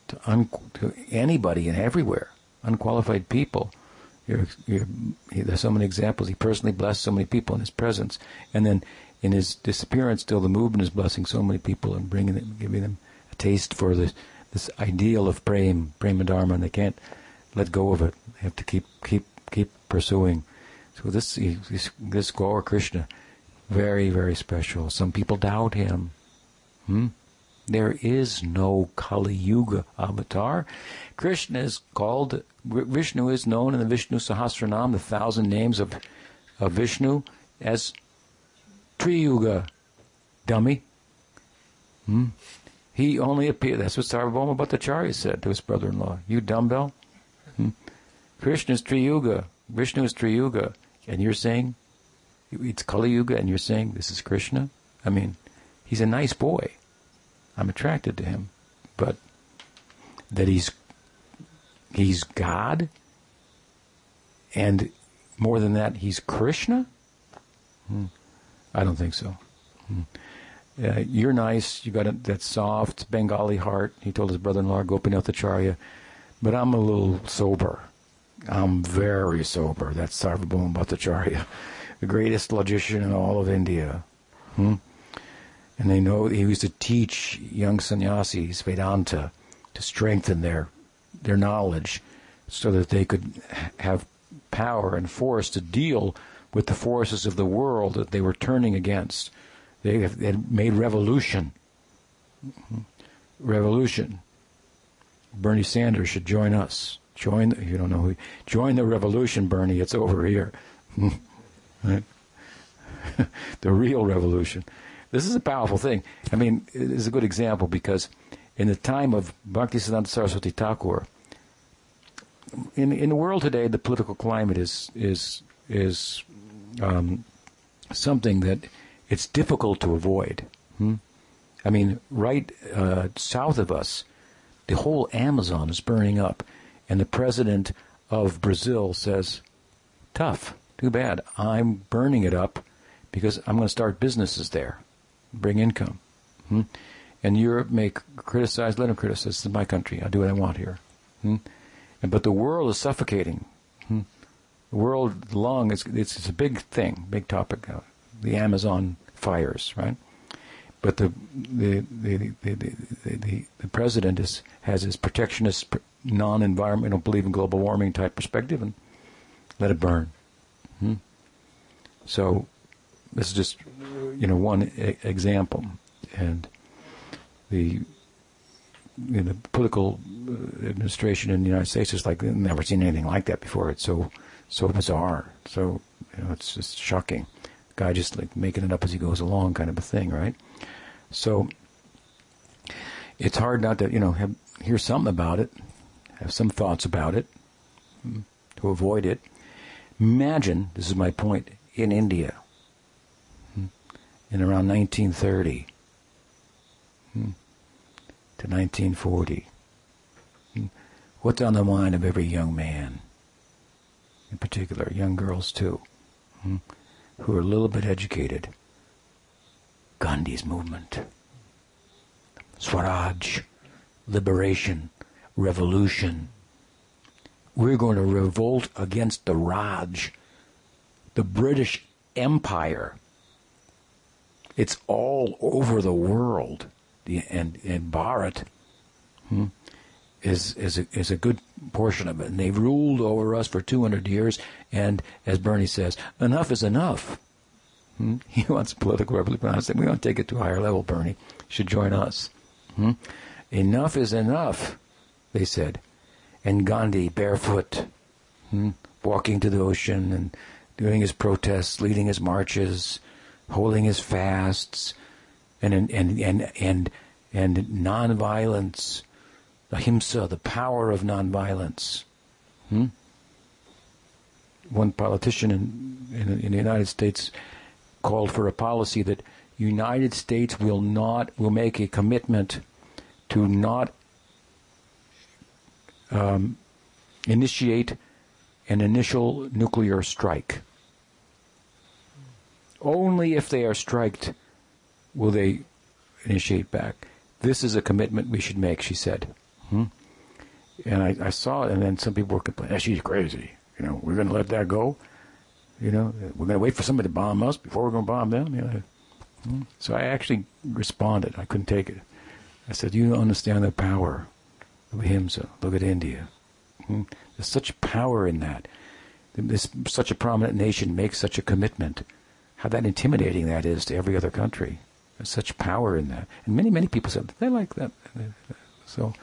Speaker 1: to, un, to anybody and everywhere, unqualified people. You're, you're, there's so many examples. He personally blessed so many people in his presence, and then in his disappearance, still the movement is blessing so many people and bringing them, giving them a taste for the this ideal of prema, prema dharma, and they can't let go of it. They have to keep keep keep pursuing. So this this, this Gaur Krishna, very very special. Some people doubt him. Hmm? There is no Kali Yuga avatar. Krishna is called, Vishnu is known in the Vishnu Sahasranam, the thousand names of, of Vishnu, as Triyuga, dummy. Hmm? He only appeared, that's what Sarvabhauma Bhattacharya said to his brother-in-law. You dumbbell? Hmm? Krishna is Triyuga, Vishnu is Triyuga, and you're saying it's Kali Yuga, and you're saying this is Krishna? I mean, he's a nice boy. I'm attracted to him, but that he's he's God, and more than that, he's Krishna. Hmm. I don't think so. Hmm. Uh, you're nice. You got a, that soft Bengali heart. He told his brother-in-law Gopinath Acharya, but I'm a little sober. I'm very sober. That's Sarvabhauma Bhattacharya, the greatest logician in all of India. Hmm? And they know he used to teach young sannyasis Vedanta to strengthen their their knowledge so that they could have power and force to deal with the forces of the world that they were turning against. They had made revolution. Mm-hmm. Revolution. Bernie Sanders should join us. Join, you don't know who, join the revolution, Bernie. It's over here. the real revolution. This is a powerful thing. I mean, it is a good example because in the time of Bhaktisiddhanta Saraswati Thakur, in in the world today, the political climate is is is um, something that it's difficult to avoid. Hmm? I mean, right uh, south of us, the whole Amazon is burning up, and the president of Brazil says, "Tough, too bad. I'm burning it up because I'm going to start businesses there." Bring income. Hmm? And Europe may criticize, let them criticize. This is my country. I do what I want here. Hmm? And, but the world is suffocating. Hmm? The world long is it's, it's, a big thing, big topic. Uh, the Amazon fires, right? But the the the the, the, the, the president is has his protectionist, non-environmental, believe in global warming type perspective, and let it burn. Hmm? So this is just you know one e- example, and the you know, political uh, administration in the United States is like never seen anything like that before. It's so so bizarre. So you know, it's just shocking. Guy just like making it up as he goes along, kind of a thing, right? So it's hard not to you know have, hear something about it, have some thoughts about it, hmm, to avoid it. Imagine this is my point in India in around 1930 hmm, to 1940. Hmm, what's on the mind of every young man, in particular, young girls too, hmm, who are a little bit educated? Gandhi's movement. Swaraj, liberation, revolution. We're going to revolt against the Raj, the British Empire it's all over the world. And, and Bharat hmm, is, is, a, is a good portion of it. And they've ruled over us for 200 years. And as Bernie says, enough is enough. Hmm? He wants political revolution. We want to take it to a higher level, Bernie. You should join us. Hmm? Enough is enough, they said. And Gandhi, barefoot, hmm? walking to the ocean and doing his protests, leading his marches, holding his fasts, and and and and and nonviolence, ahimsa, the power of nonviolence. Hmm? One politician in, in, in the United States called for a policy that United States will not will make a commitment to not um, initiate an initial nuclear strike. Only if they are striked will they initiate back. This is a commitment we should make, she said. Hmm? And I, I, saw it, and then some people were complaining, she's crazy. You know, we're going to let that go. You know, we're going to wait for somebody to bomb us before we're going to bomb them. You know. Hmm? So I actually responded. I couldn't take it. I said, you don't understand the power of Ahimsa. Look at India. Hmm? There's such power in that. This, such a prominent nation makes such a commitment how that intimidating that is to every other country. There's such power in that. And many, many people said they like that. So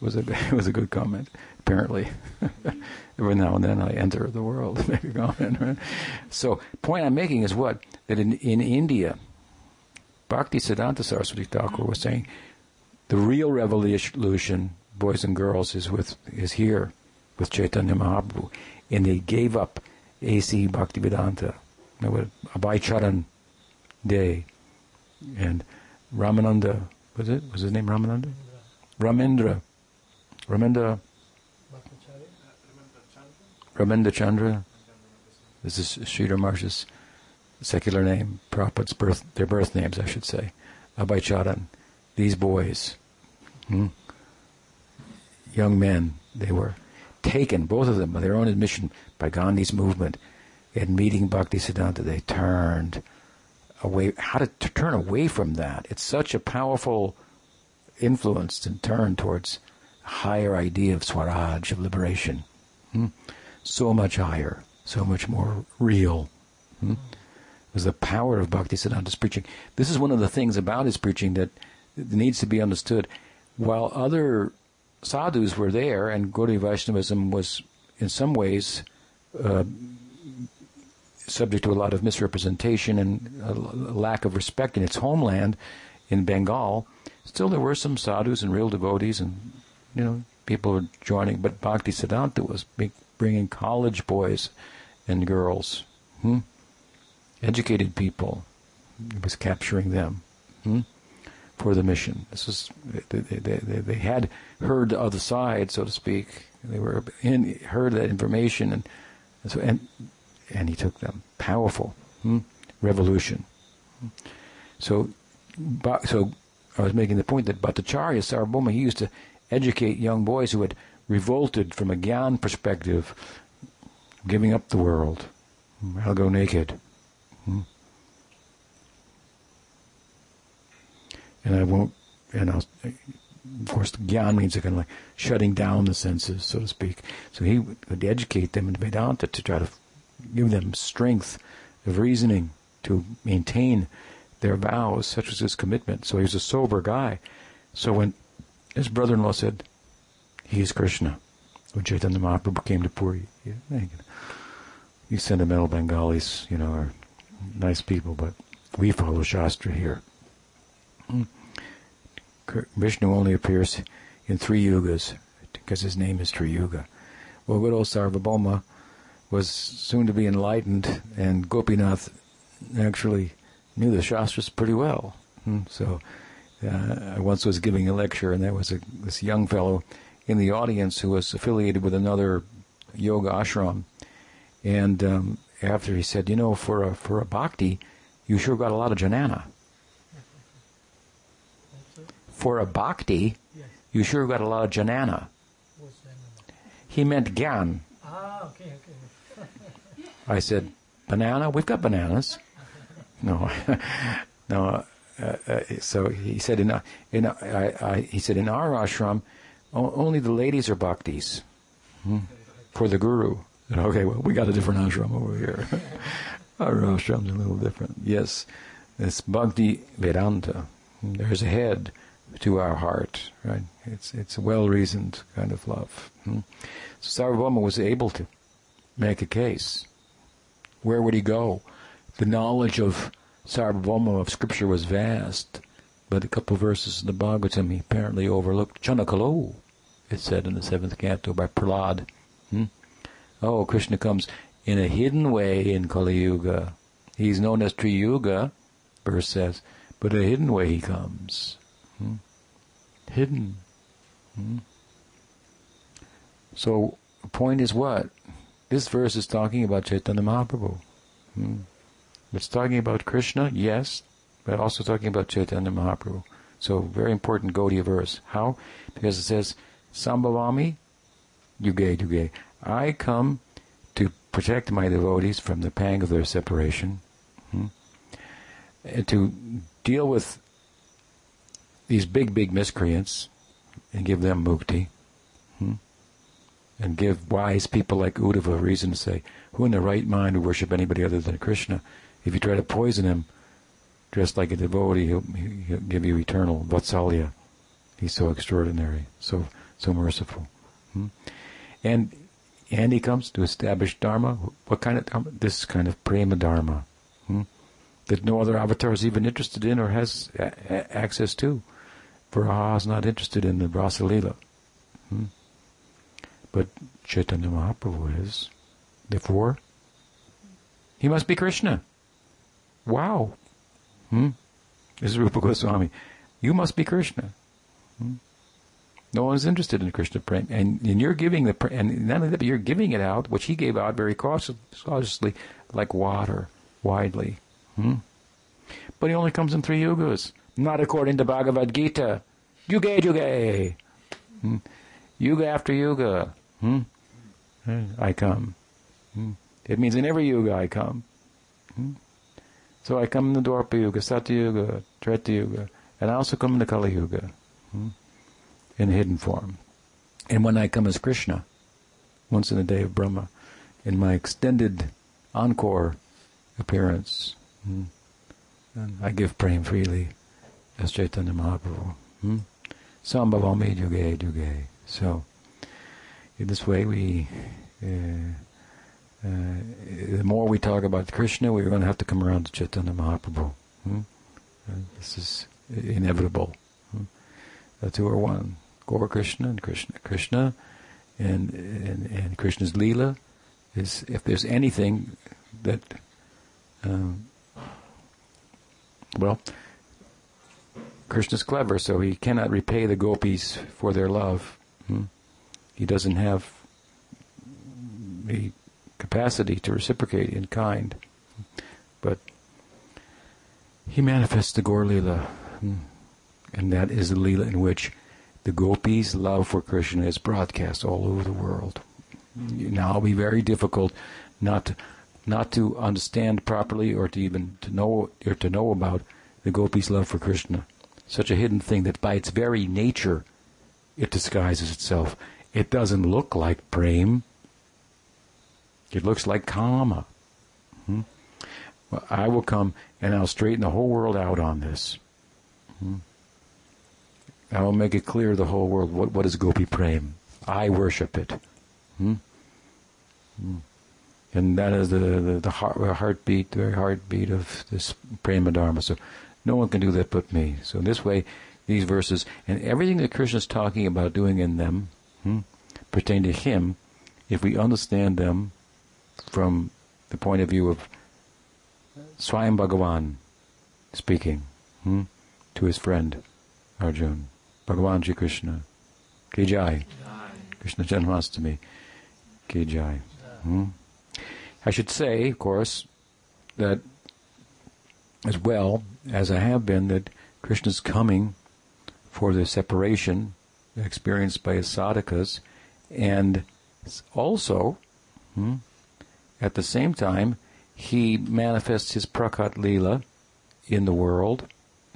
Speaker 1: it was a it was a good comment. Apparently, every now and then I enter the world make a comment. Right? So point I'm making is what that in in India, Bhakti Siddhanta Saraswati Thakur was saying, the real revolution, boys and girls, is with is here with Chaitanya Mahaprabhu, and they gave up A.C. Bhaktivedanta, Abhay Charan De, and Ramananda. Was it? Was his name Ramananda? Ramendra. Ramendra. Ramendra Chandra. This is Sridhar Maharaj's secular name, Prabhupada's birth, their birth names, I should say. Abhay Charan. These boys, hmm? young men, they were taken, both of them, by their own admission, by Gandhi's movement. In meeting Bhakti Siddhanta, they turned away. How to, turn away from that? It's such a powerful influence to turn towards a higher idea of Swaraj, of liberation. Hmm? So much higher, so much more real. Hmm? It was the power of Bhakti Siddhanta's preaching. This is one of the things about his preaching that needs to be understood. While other sadhus were there, and Gaudiya Vaishnavism was in some ways uh, subject to a lot of misrepresentation and lack of respect in its homeland in Bengal, still there were some sadhus and real devotees, and you know people were joining. But Bhakti Siddhanta was bringing college boys and girls, hmm? educated people. He was capturing them. Hmm? for the mission. This is they, they, they, had heard the other side, so to speak. They were in heard that information, and so, and, and he took them powerful hmm? revolution. So, so I was making the point that Bhattacharya Sarvabhauma he used to educate young boys who had revolted from a Gyan perspective, giving up the world. I'll go naked. Hmm? and I won't, and I'll, of course, Gyan means kind of like shutting down the senses, so to speak. So he would educate them in Vedanta to try to give them strength of reasoning to maintain their vows, such as his commitment. So he was a sober guy. So when his brother-in-law said, "He is Krishna," when Chaitanya Mahaprabhu came to Puri, you sentimental Bengalis, you know, are nice people, but we follow Shastra here. Vishnu only appears in three yugas because his name is Triyuga. Well, good old Sarvabhauma was soon to be enlightened, and Gopinath actually knew the Shastras pretty well. Hmm, so uh, I once was giving a lecture, and there was a, this young fellow in the audience who was affiliated with another yoga ashram. And um, after he said, you know, for a, for a bhakti, you sure got a lot of janana." for a bhakti, yes. you sure got a lot of janana. He meant gyan.
Speaker 2: Ah, okay, okay.
Speaker 1: I said, banana? We've got bananas. No, no. Uh, uh, so he said in, in I, I, he said in our ashram, only the ladies are bhaktis hmm? for the guru. okay, well we got a different ashram over here. our ashram's a little different. Yes, it's bhakti vedanta. There's a head to our heart, right? It's it's a well-reasoned kind of love. Hmm? So Sarvabhauma was able to make a case. Where would he go? The knowledge of Sarvabhauma of Scripture was vast, but a couple of verses in the Bhagavatam he apparently overlooked. Chanakalo, it said in the seventh canto by Prahlad. Hmm? Oh, Krishna comes in a hidden way in Kali Yuga. He's known as Triyuga, verse says, but a hidden way he comes. Hmm? Hidden. Hmm? So, the point is what? This verse is talking about Chaitanya Mahaprabhu. Hmm? It's talking about Krishna, yes, but also talking about Chaitanya Mahaprabhu. So, very important Gaudiya verse. How? Because it says, Sambhavami Yuge Yuge. I come to protect my devotees from the pang of their separation, hmm? and to deal with these big, big miscreants and give them mukti. And give wise people like Uddhava a reason to say, who in their right mind would worship anybody other than Krishna? If you try to poison him, dressed like a devotee, he'll, he'll give you eternal vatsalya. He's so extraordinary, so so merciful. Hmm? And and he comes to establish dharma. What kind of dharma? This kind of prema dharma hmm? that no other avatar is even interested in or has a- a- access to. Varaha is not interested in the Rasa Lila. Hmm? But Chaitanya Mahaprabhu is. Therefore, he must be Krishna. Wow. Hmm? This is Rupa Goswami. You must be Krishna. Hmm? No one is interested in Krishna prem, and, and you're giving the and not only that, but you're giving it out, which he gave out very cautious, cautiously, like water, widely. Hmm? But he only comes in three yugas, not according to Bhagavad Gita. Yuga, yuga, hmm? yuga after yuga. Hmm? I come. Hmm? It means in every yuga I come. Hmm? So I come in the Dwapara Yuga, Satya Yuga, Treta Yuga, and I also come in the Kali Yuga. Hmm? in hidden form. And when I come as Krishna, once in the day of Brahma, in my extended encore appearance, hmm, I give praying freely as Chaitanya Mahaprabhu. Hmm? Sambhavami Yuge Yuge. So, in this way, we, uh, uh, the more we talk about Krishna, we're going to have to come around to Chaitanya Mahaprabhu. Hmm? Uh, this is inevitable. Hmm? The two are one. Gaur Krishna and Krishna Krishna and, and and Krishna's Leela is if there's anything that um, well Krishna's clever so he cannot repay the gopis for their love hmm? He doesn't have the capacity to reciprocate in kind but he manifests the Gaur Leela hmm? and that is the Leela in which the gopis' love for Krishna is broadcast all over the world. Now it'll be very difficult not to, not to understand properly or to even to know or to know about the gopis' love for Krishna. Such a hidden thing that by its very nature it disguises itself. It doesn't look like prem. It looks like kama. Hmm? Well, I will come and I'll straighten the whole world out on this. Hmm? I will make it clear to the whole world what, what is Gopi Prem. I worship it. Hmm? Hmm. And that is the, the, the heart, heartbeat, the very heartbeat of this Prema Dharma. So no one can do that but me. So in this way, these verses and everything that Krishna is talking about doing in them hmm, pertain to him if we understand them from the point of view of Swayam Bhagavan speaking hmm, to his friend Arjun. Bhagavan Shri Krishna. Ki Jai. Krishna Janmastami. Ki Jai. Hmm? I should say, of course, that as well as I have been, that Krishna's coming for the separation experienced by sadhakas, and also, hmm, at the same time, he manifests his prakat lila in the world,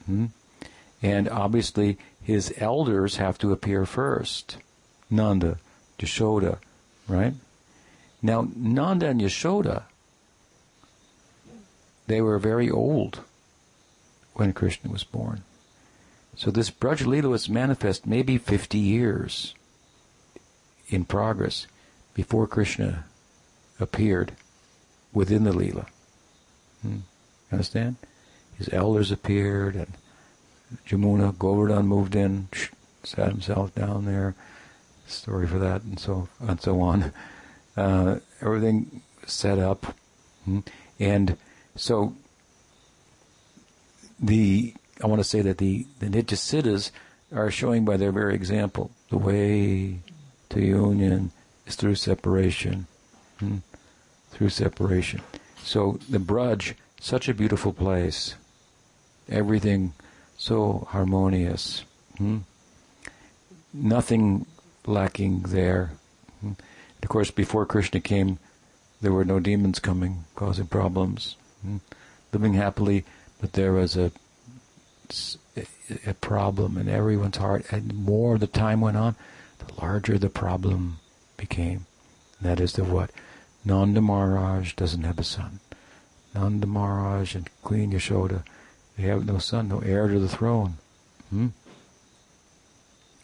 Speaker 1: hmm, and obviously his elders have to appear first. Nanda, Yashoda, right? Now, Nanda and Yashoda, they were very old when Krishna was born. So this Braj manifest maybe 50 years in progress before Krishna appeared within the Leela. Hmm. Understand? His elders appeared and Jamuna, Govardhan moved in, sat himself down there. Story for that, and so and so on. Uh, everything set up, hmm. and so the I want to say that the the Nitya Siddhas are showing by their very example the way to union is through separation, hmm. through separation. So the Braj, such a beautiful place, everything so harmonious. Hmm? Nothing lacking there. Hmm? Of course, before Krishna came, there were no demons coming, causing problems. Hmm? Living happily, but there was a, a problem in everyone's heart. And the more the time went on, the larger the problem became. And that is the what? Nanda Maharaj doesn't have a son. Nanda Maharaj and Queen Yashoda They have no son, no heir to the throne. Hmm?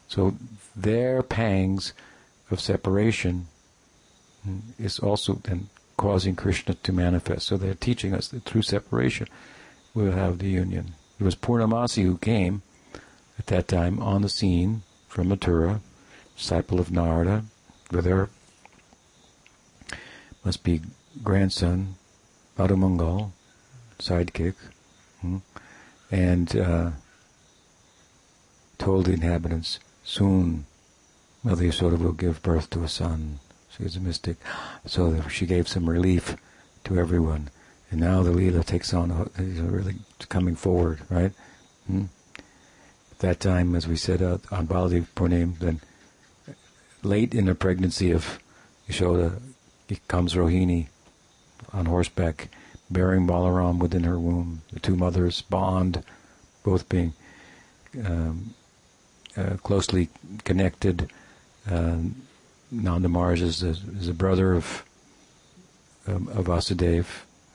Speaker 1: So their pangs of separation is also then causing Krishna to manifest. So they're teaching us that through separation we'll have the union. It was Purnamasi who came at that time on the scene from Mathura, disciple of Narada, with her must be grandson, Madhumangal, sidekick, hmm, and uh, told the inhabitants, soon Mother Yasoda will give birth to a son. She was a mystic. So she gave some relief to everyone. And now the Leela takes on, a, really coming forward, right? Hmm? At that time, as we said uh, on Baladev Purnim, then late in the pregnancy of Yashoda comes Rohini on horseback, bearing Balaram within her womb. The two mothers bond, both being um, uh, closely connected. Uh, Nanda is a, is a brother of um, of Vasudev,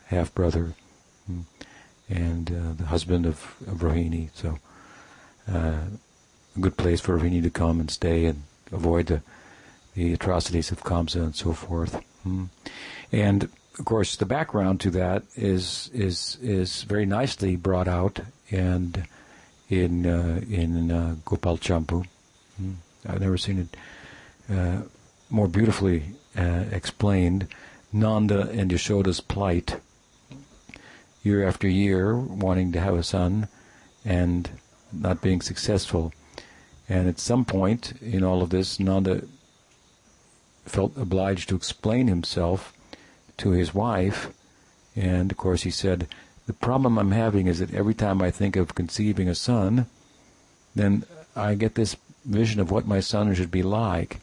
Speaker 1: half brother, and uh, the husband of, of Rohini. So, uh, a good place for Rohini to come and stay and avoid the the atrocities of Kamsa and so forth. Hmm. And of course, the background to that is is is very nicely brought out and in uh, in uh, Gopal Champu. Hmm. I've never seen it uh, more beautifully uh, explained. Nanda and Yashoda's plight, year after year, wanting to have a son and not being successful. And at some point in all of this, Nanda felt obliged to explain himself to his wife. And of course, he said, The problem I'm having is that every time I think of conceiving a son, then I get this vision of what my son should be like.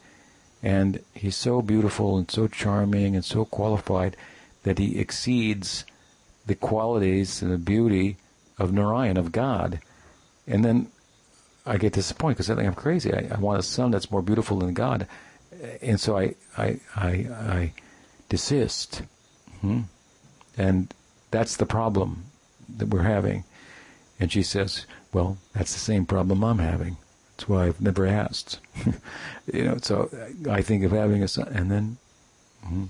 Speaker 1: And he's so beautiful and so charming and so qualified that he exceeds the qualities and the beauty of Narayan, of God. And then I get disappointed because I think I'm crazy. I, I want a son that's more beautiful than God and so I, I, I, I desist. Hmm? And that's the problem that we're having. And she says, well, that's the same problem I'm having. That's why I've never asked. you know, so I think of having a son, and then, hmm.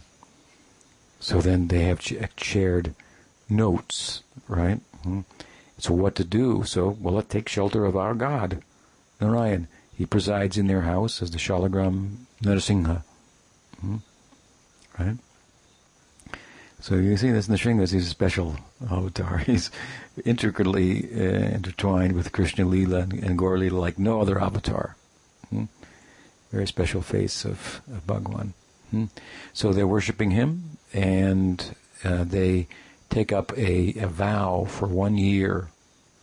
Speaker 1: so then they have shared notes, right? Hmm. So what to do? So, well, let's take shelter of our God, Narayan. He presides in their house as the Shalagram Narasingha. Hmm? Right? So you see this Nrsimha, he's a special avatar. He's intricately uh, intertwined with Krishna Lila and, and Gaur Lila like no other avatar. Hmm? Very special face of, of Bhagwan. Hmm? So they're worshipping him and uh, they take up a, a vow for one year,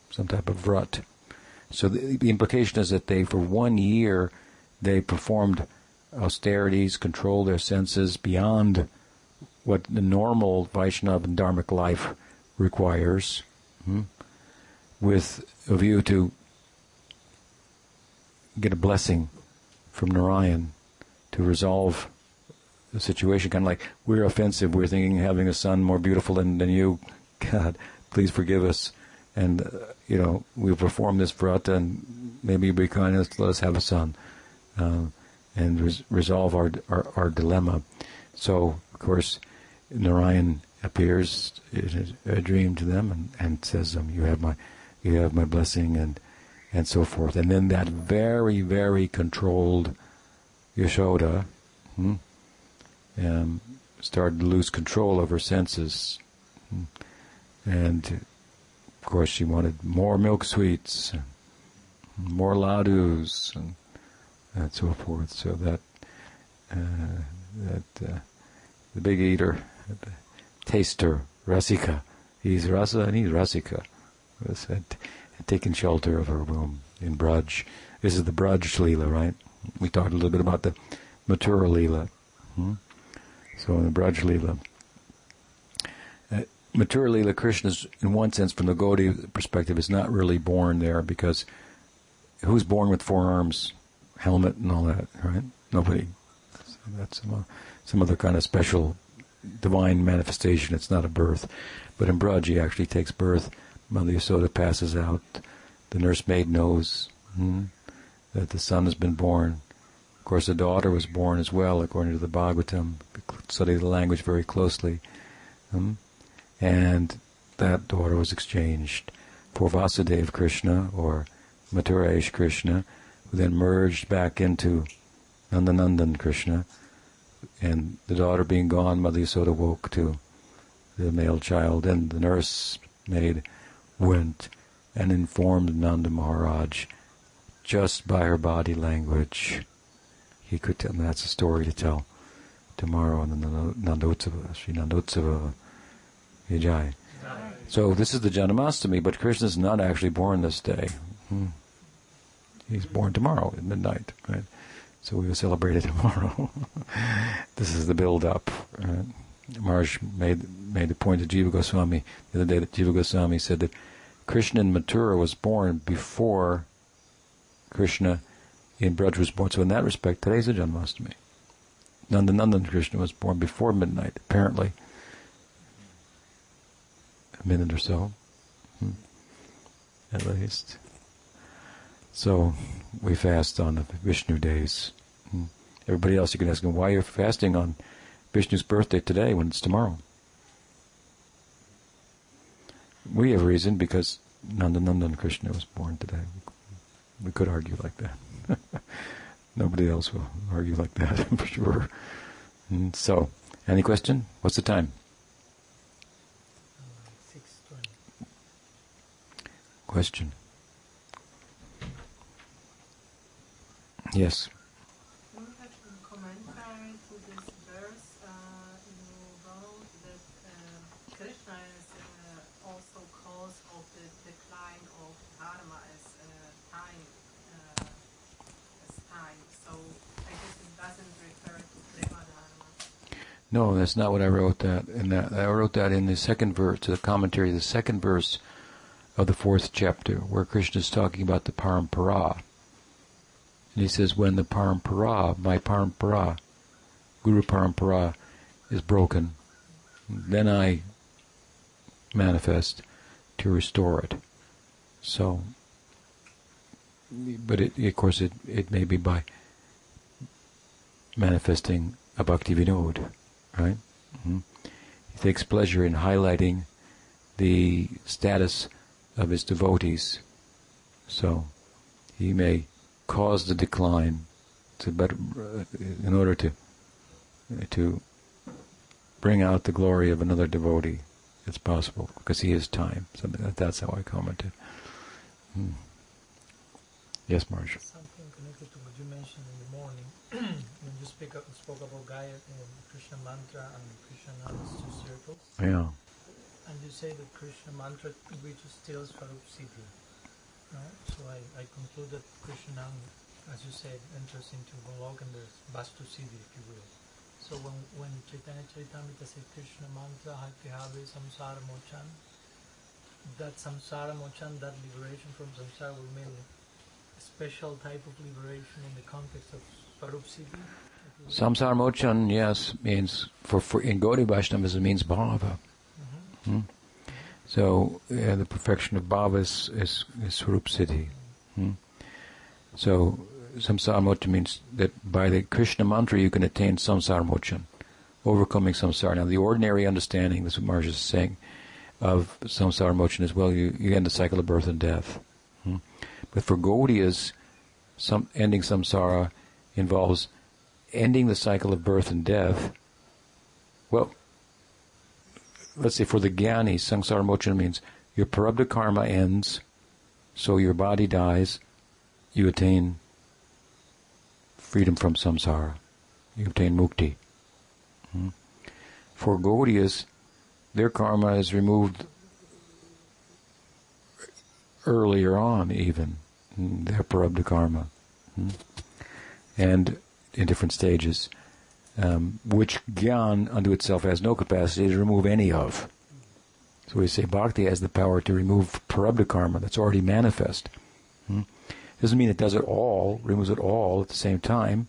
Speaker 1: some type of vrat. So the, the implication is that they, for one year, they performed austerities, control their senses beyond what the normal Vaishnava and Dharmic life requires, hmm, with a view to get a blessing from Narayan to resolve situation. Kind of like we're offensive, we're thinking having a son more beautiful than, than you. God, please forgive us. And, uh, you know, we perform this vrata and maybe be kind, let us have a son. Uh, and res- resolve our, our, our dilemma. So, of course, Narayan appears in a, a dream to them and, and says, um, "You have my, you have my blessing," and and so forth. And then that very, very controlled Yashoda hmm, um, started to lose control of her senses, and of course, she wanted more milk sweets, more ladus, and and so forth. So that uh, that uh, the big eater, the taster, rasika, he's rasa and he's rasika, was had, had taken shelter of her womb in Braj. This is the Braj Lila, right? We talked a little bit about the Mathura Lila. Hmm? So in the Braj Lila, uh, Mathura Lila, Krishna is, in one sense, from the Gaudiya perspective, is not really born there because who's born with four arms? helmet and all that, right? Nobody. So that's some, uh, some other kind of special divine manifestation. It's not a birth. But in Braj, he actually takes birth Mother Yasoda passes out. The nursemaid knows hmm, that the son has been born. Of course, a daughter was born as well, according to the Bhagavatam. Study the language very closely. Hmm? And that daughter was exchanged for Vasudeva Krishna or Mathura Krishna, who then merged back into Nandanandan Krishna. And the daughter being gone, Mother Yasoda woke to the male child, and the nurse maid went and informed Nanda Maharaj just by her body language. He could tell, that's a story to tell tomorrow on the Nandotsava, Sri Nandotsava Vijay. So this is the Janamastami, but Krishna is not actually born this day. Hmm. He's born tomorrow at midnight, right? So we will celebrate it tomorrow. this is the build-up. Right? Maharaj made made the point to Jiva Goswami the other day that Jiva Goswami said that Krishna in Mathura was born before Krishna in Braj was born. So in that respect, today's a Janmashtami. Nandanandan Krishna was born before midnight, apparently. A minute or so, hmm. at least. So we fast on the Vishnu days. Hmm. Everybody else, you can ask them why you're fasting on Vishnu's birthday today when it's tomorrow. We have reason because Nandanandan Krishna was born today. We could argue like that. Nobody else will argue like that, for sure. And so, any question? What's the time?
Speaker 2: Uh,
Speaker 1: question. Yes. No, that's not what I wrote that in that. I wrote that in the second verse, the commentary, the second verse of the fourth chapter, where Krishna is talking about the parampara. And he says, when the parampara, my parampara, Guru parampara, is broken, then I manifest to restore it. So, but it, of course, it, it may be by manifesting a Bhaktivinod right? Mm-hmm. He takes pleasure in highlighting the status of his devotees. So he may cause the decline to better, uh, in order to to bring out the glory of another devotee. It's possible because he is time. So that's how I commented. Hmm. Yes, Marsh.
Speaker 2: Something connected to what you mentioned in the morning when you speak up, spoke about Gaia and Krishna mantra and Krishna namas two circles.
Speaker 1: Yeah.
Speaker 2: And you say that Krishna mantra reaches still Swarup Siddhi. Right? So I, I conclude that Krishna, as you said, enters into Golok and there's Vastu Siddhi, if you will. So when, when Chaitanya Charitamrita says Krishna mantra, Have Samsara Mochan, that Samsara Mochan, that liberation from Samsara will mean a special type of liberation in the context of?
Speaker 1: Samsara mochan, yes, means for, for in Gaudiya Vaishnavism it means bhava. Mm-hmm. Hmm? So uh, the perfection of bhava is is, is Siddhi. Hmm? So samsara mochan means that by the Krishna mantra you can attain samsara mochan, overcoming samsara. Now the ordinary understanding, this is what Maharaj is saying, of samsara mochan as well, you, you end the cycle of birth and death. Hmm? But for Gaudiyas, some ending samsara involves ending the cycle of birth and death. Well, let's say for the Jnani, samsara mochana means your prarabdha karma ends, so your body dies, you attain freedom from samsara. You obtain mukti. Hmm? For Gaudiyas, their karma is removed earlier on, even their prarabdha karma. Hmm? And in different stages, um, which Gyan unto itself has no capacity to remove any of. So we say bhakti has the power to remove prarabdha karma that's already manifest. Hmm? Doesn't mean it does it all, removes it all at the same time.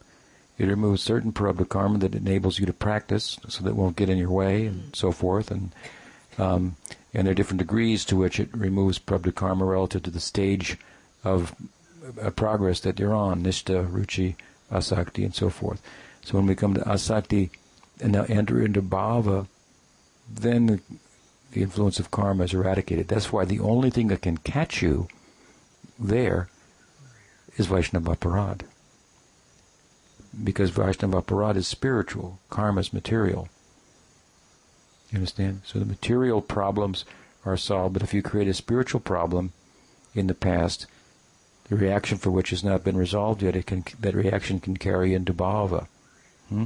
Speaker 1: It removes certain prarabdha karma that enables you to practice, so that it won't get in your way and so forth. And um, And there are different degrees to which it removes prarabdha karma relative to the stage of uh, progress that you're on, nishta, ruchi, asakti, and so forth. So when we come to asakti and now enter into bhava, then the, influence of karma is eradicated. That's why the only thing that can catch you there is Vaishnava Parad. Because Vaishnava Parad is spiritual, karma is material. You understand? So the material problems are solved, but if you create a spiritual problem in the past, the reaction for which has not been resolved yet, can, that reaction can carry into bhava. Hmm?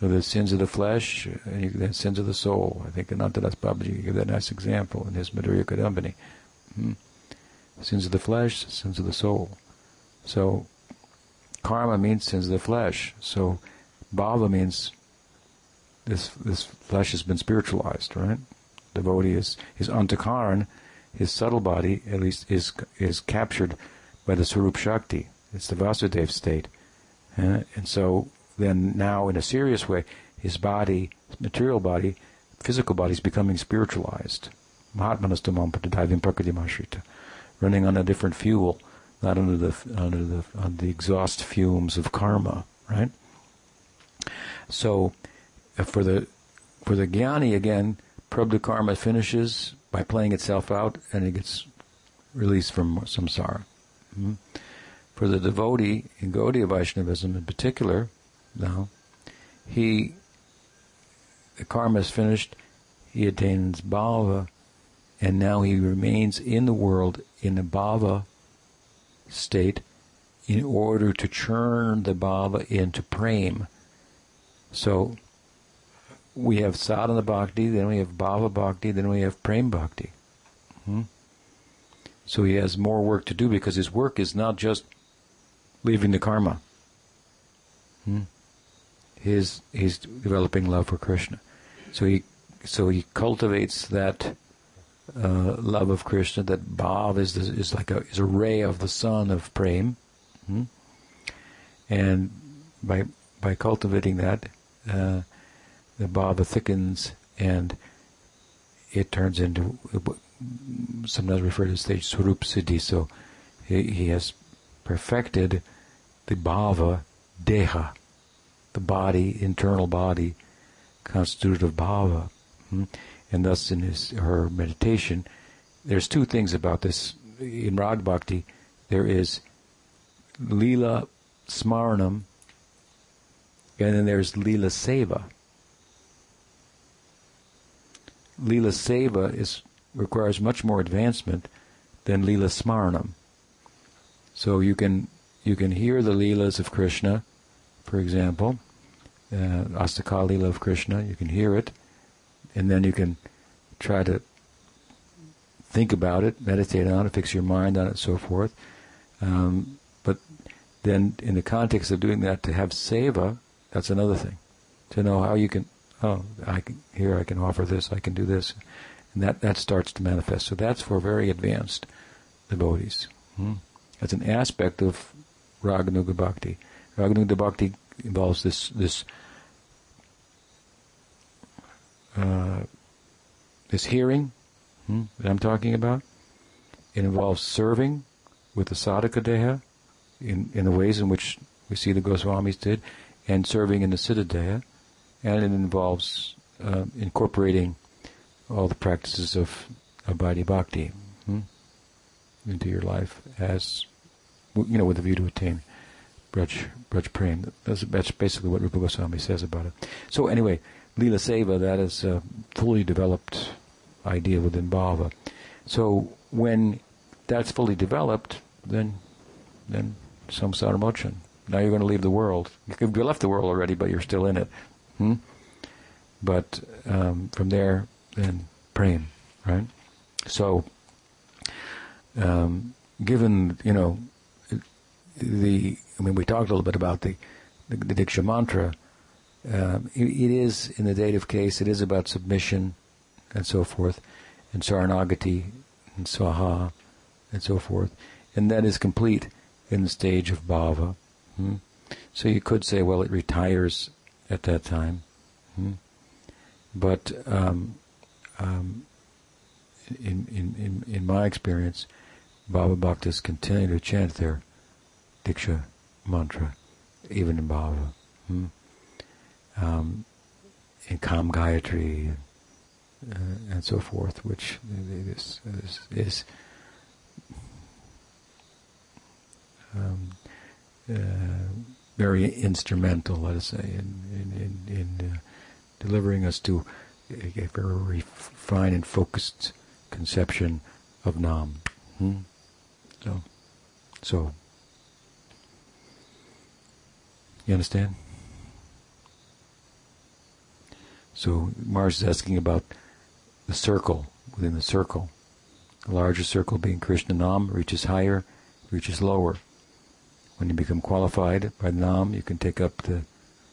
Speaker 1: So the sins of the flesh and the sins of the soul. I think Anantadas Babaji gave that nice example in his Madhurya Kadambini. Hmm? Sins of the flesh, sins of the soul. So karma means sins of the flesh. So bhava means this this flesh has been spiritualized, right? Devotee is his antakaran, his subtle body, at least is is captured by the Swarup Shakti. It's the Vasudev state. Uh, and so then now in a serious way, his body, his material body, physical body is becoming spiritualized. Running on a different fuel, not under the under the on the exhaust fumes of karma, right? So uh, for the for the jnani again, prarabdha karma finishes by playing itself out, and it gets released from samsara. Mm-hmm. For the devotee in Gaudiya Vaishnavism in particular, now he the karma is finished, he attains bhava, and now he remains in the world in the bhava state in order to churn the bhava into prema. So we have sadhana bhakti, then we have bhava bhakti, then we have prem bhakti. Hmm? So he has more work to do because his work is not just leaving the karma. Hmm? His he's developing love for Krishna. So he so he cultivates that uh, love of Krishna. That bhav is is like a is a ray of the sun of prem, hmm? and by by cultivating that. Uh, the bhava thickens and it turns into sometimes referred to as stage swarup siddhi. So he, he has perfected the bhava deha, the body, internal body, constituted of bhava. Hmm? And thus, in his her meditation, there's two things about this. In Rag Bhakti, there is Leela Smaranam, and then there's Leela Seva. Leela Seva is requires much more advancement than Lila Smaranam. So you can you can hear the Leelas of Krishna, for example, uh, Astakal Leela of Krishna, you can hear it, and then you can try to think about it, meditate on it, fix your mind on it, so forth. Um, but then, in the context of doing that, to have seva, that's another thing. To know how you can oh, I can, here I can offer this, I can do this, and that that starts to manifest. So that's for very advanced devotees. Hmm? That's an aspect of Raganuga Bhakti. Raganuga Bhakti involves this this uh, this hearing hmm, that I'm talking about. It involves serving with the sadhaka deha in, in the ways in which we see the Goswamis did, and serving in the siddha deha and it involves uh, incorporating all the practices of Vaidhi Bhakti hmm, into your life as, you know, with a view to attain Braj, Braj Prem. That's, that's basically what Rupa Goswami says about it. So anyway, Lila Seva, that is a fully developed idea within Bhava. So when that's fully developed, then then samsara moksha. Now you're going to leave the world. You left the world already, but you're still in it. Hmm? But um, from there, then praying, right? So, um, given you know the, I mean, we talked a little bit about the the, the Diksha mantra. Um, it, it is in the dative case. It is about submission and so forth, and saranagati and swaha and so forth, and that is complete in the stage of bhava. Hmm? So you could say, well, it retires at that time. Hmm? But um, um, in, in, in, in my experience, Bhava Bhaktas continue to chant their Diksha mantra, even in Bhava. Hmm? Um, in Kam Gayatri uh, and so forth, which is, is, is um, uh, very instrumental, let us say, in, in, in, in uh, delivering us to a, very refined and focused conception of Nam. Hmm? So, so, you understand? So Mars is asking about the circle within the circle. The larger circle being Krishna Nam reaches higher, reaches lower. When you become qualified by Nam, you can take up the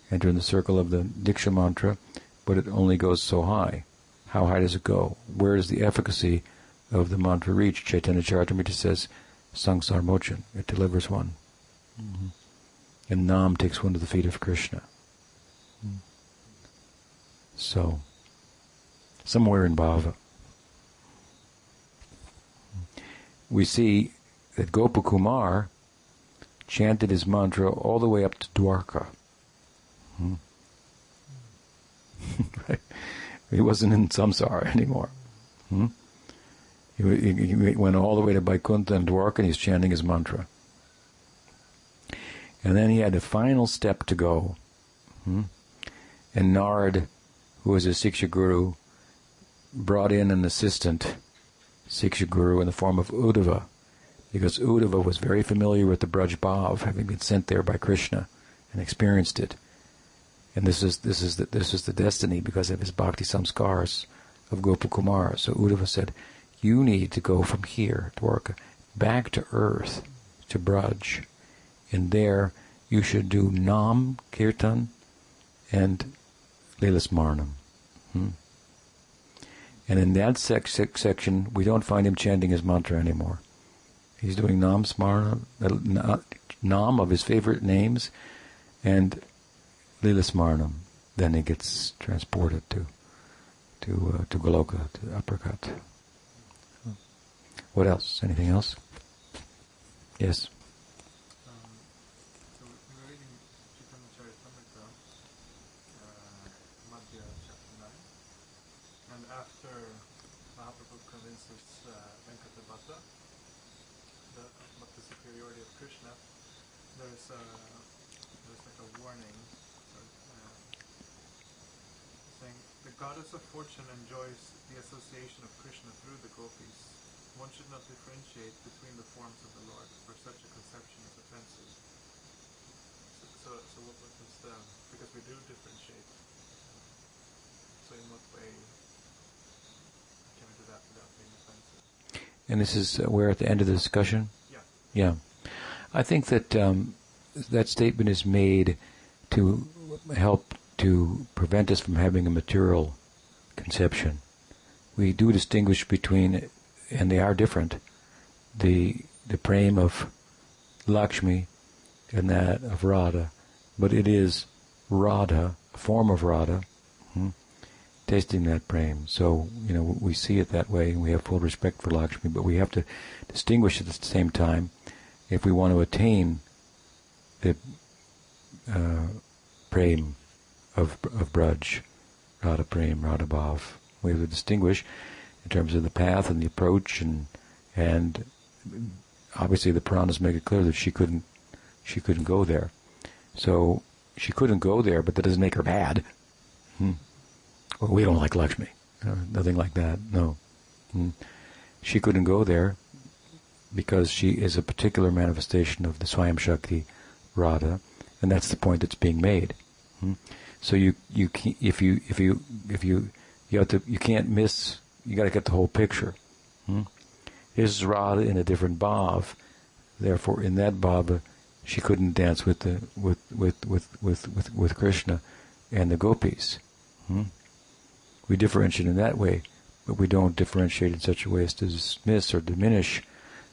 Speaker 1: enter in the circle of the Diksha mantra, but it only goes so high. How high does it go? Where does the efficacy of the mantra reach? Chaitanya Charitamrita says, Sangsar Mochan. It delivers one. Mm-hmm. And Nam takes one to the feet of Krishna. Mm. So, somewhere in Bhava, we see that Gopakumar chanted his mantra all the way up to Dwarka. Hmm. he wasn't in samsara anymore. Hmm? He, he, he, went all the way to Vaikuntha and Dwarka and he's chanting his mantra. And then he had a final step to go. Hmm? And Narad, who was a Siksha Guru, brought in an assistant Siksha Guru in the form of Uddhava because Uddhava was very familiar with the Braj Bhav, having been sent there by Krishna and experienced it. And this is this is the, this is the destiny because of his bhakti samskars of Gopakumara. So Uddhava said, "You need to go from here, Dwarka, back to earth, to Braj, and there you should do Nam Kirtan and Leela Smarnam." Hmm? And in that sec- sec- section, we don't find him chanting his mantra anymore. He's doing Nam Smarna, uh, Nam of his favorite names, and Lila. Then it gets transported to to uh, to Goloka, to Uppercut. What else? Anything else? Yes.
Speaker 3: Goddess of fortune enjoys the association of Krishna through the gopis. One should not differentiate between the forms of the Lord, for such a conception is offensive. So, so, so what was the, because we do differentiate. So in what way can we do that without being offensive?
Speaker 1: And this is uh, where at the end of the discussion?
Speaker 3: Yeah.
Speaker 1: Yeah. I think that um, that statement is made to help to prevent us from having a material conception. We do distinguish between, and they are different, the the prem of Lakshmi and that of Radha, but it is Radha, a form of Radha, hmm, tasting that prem. So you know we see it that way, and we have full respect for Lakshmi, but we have to distinguish at the same time if we want to attain the uh, of of Braj, Radha Prem, Radha Bhav. We have to distinguish in terms of the path and the approach, and and obviously the Puranas make it clear that she couldn't she couldn't go there. So she couldn't go there, but that doesn't make her bad. Hmm. Well, we don't like Lakshmi. Uh, nothing like that. No. Hmm. She couldn't go there because she is a particular manifestation of the Swayam Shakti Radha, and that's the point that's being made. Hmm. So you you can, if you if you if you you have to you can't miss. You got to get the whole picture. Hmm? Is Radha in a different bhav? Therefore, in that bhava, she couldn't dance with the with with with with with, with Krishna and the gopis. Hmm? We differentiate in that way, but we don't differentiate in such a way as to dismiss or diminish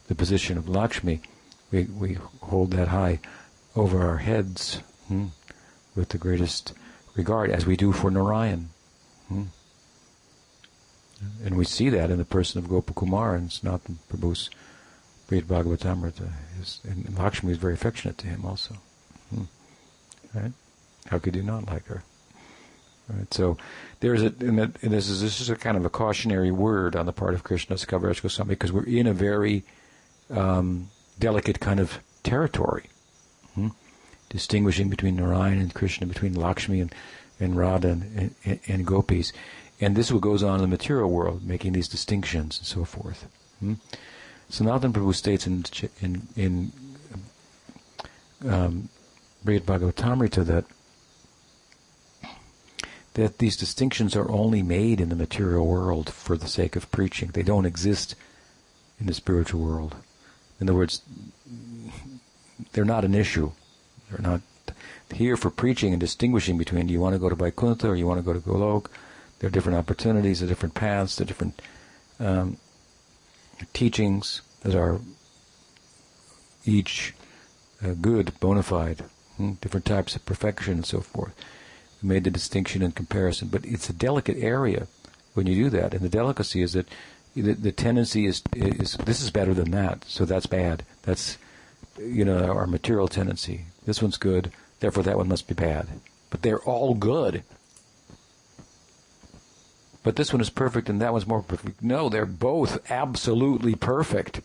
Speaker 1: the position of Lakshmi. We we hold that high over our heads hmm? with the greatest regard as we do for Narayan. Hmm? And we see that in the person of Gopakumar and Sanatan Prabhu's Brihad Bhagavatamrita. His, and Lakshmi is very affectionate to him also. Hmm. Right? How could you not like her? Right, so there's a, and this is this is a kind of a cautionary word on the part of Krishna Kaviraj Goswami because we're in a very um, delicate kind of territory, hmm? Distinguishing between Narayan and Krishna, between Lakshmi and, and Radha and, and, and, gopis, and this is what goes on in the material world, making these distinctions and so forth. Hmm? Sanatan Prabhu states in in in um, Bhagavatamrita that that these distinctions are only made in the material world for the sake of preaching. They don't exist in the spiritual world. In other words, they're not an issue. They're not here for preaching and distinguishing between do you want to go to Vaikuntha or you want to go to Golok. There are different opportunities, there are different paths, there are different um, teachings that are each uh, good, bona fide, hmm, different types of perfection and so forth We made the distinction and comparison. But it's a delicate area when you do that, and the delicacy is that the, the tendency is is this is better than that, so that's bad. That's you know our material tendency. This one's good, therefore that one must be bad. But they're all good. But this one is perfect and that one's more perfect. No, they're both absolutely perfect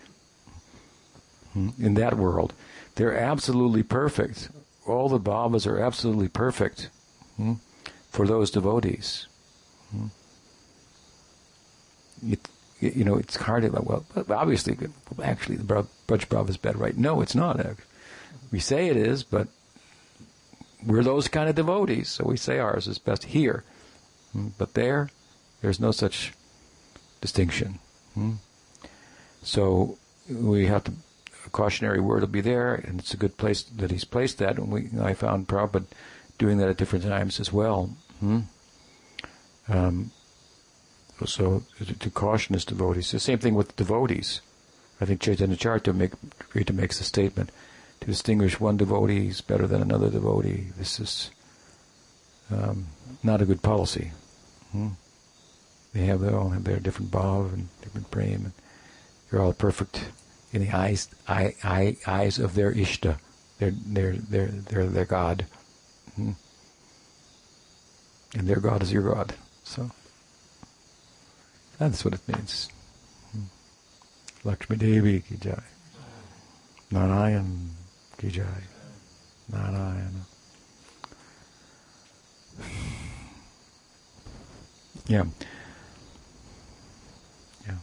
Speaker 1: hmm, in that world. They're absolutely perfect. All the bhavas are absolutely perfect hmm, for those devotees. Hmm. It, you know, it's hard to, well, obviously, actually, the Braj Bhav is better, right? No, it's not. We say it is, but we're those kind of devotees, so we say ours is best here. Hmm. But there, there's no such distinction. Hmm. So we have to, a cautionary word will be there, and it's a good place that he's placed that. And we, I found Prabhupada doing that at different times as well. Hmm? Um, so to, to, caution his devotees. The same thing with devotees. I think Chaitanya Charita make, makes a statement to distinguish one devotee is better than another devotee. This is um, not a good policy. Hmm? They have all have their different bhav and different prem, and they're all perfect in the eyes eye, eye, eyes of their ishta, their their their their their God. Hmm. And their God is your God. So that's what it means. Hmm. Lakshmi Devi ki jai. Narayan jai. Narayana. Yeah. Yeah.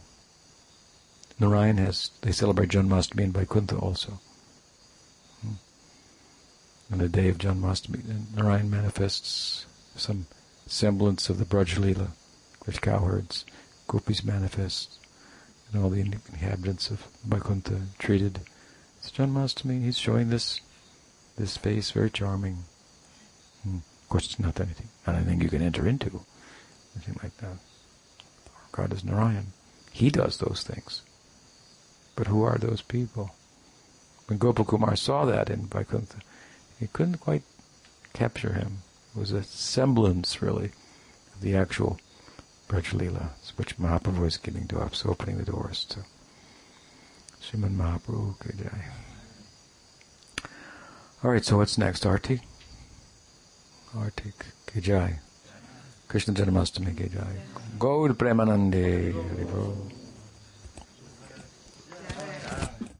Speaker 1: Narayan has, they celebrate Janmashtami in Vaikuntha also. Hmm. On the day of Janmashtami, Narayan manifests some semblance of the Braj which cowherds, gopis manifest, and all the inhabitants of Vaikuntha treated. It's Janmashtami. He's showing this this face, very charming. Hmm. Of course, it's not anything, not anything you can enter into, anything like that. Our God is Narayan. He does those things. But who are those people? When Gopakumar saw that in Vaikuntha, he couldn't quite capture him. It was a semblance, really, of the actual Braj which Mahaprabhu is giving to us, opening the doors to Sriman Mahaprabhu Kajai. Alright, so what's next? Arti? Arti Kajai. Krishna Janamastami Kajai. Gaud Premanande.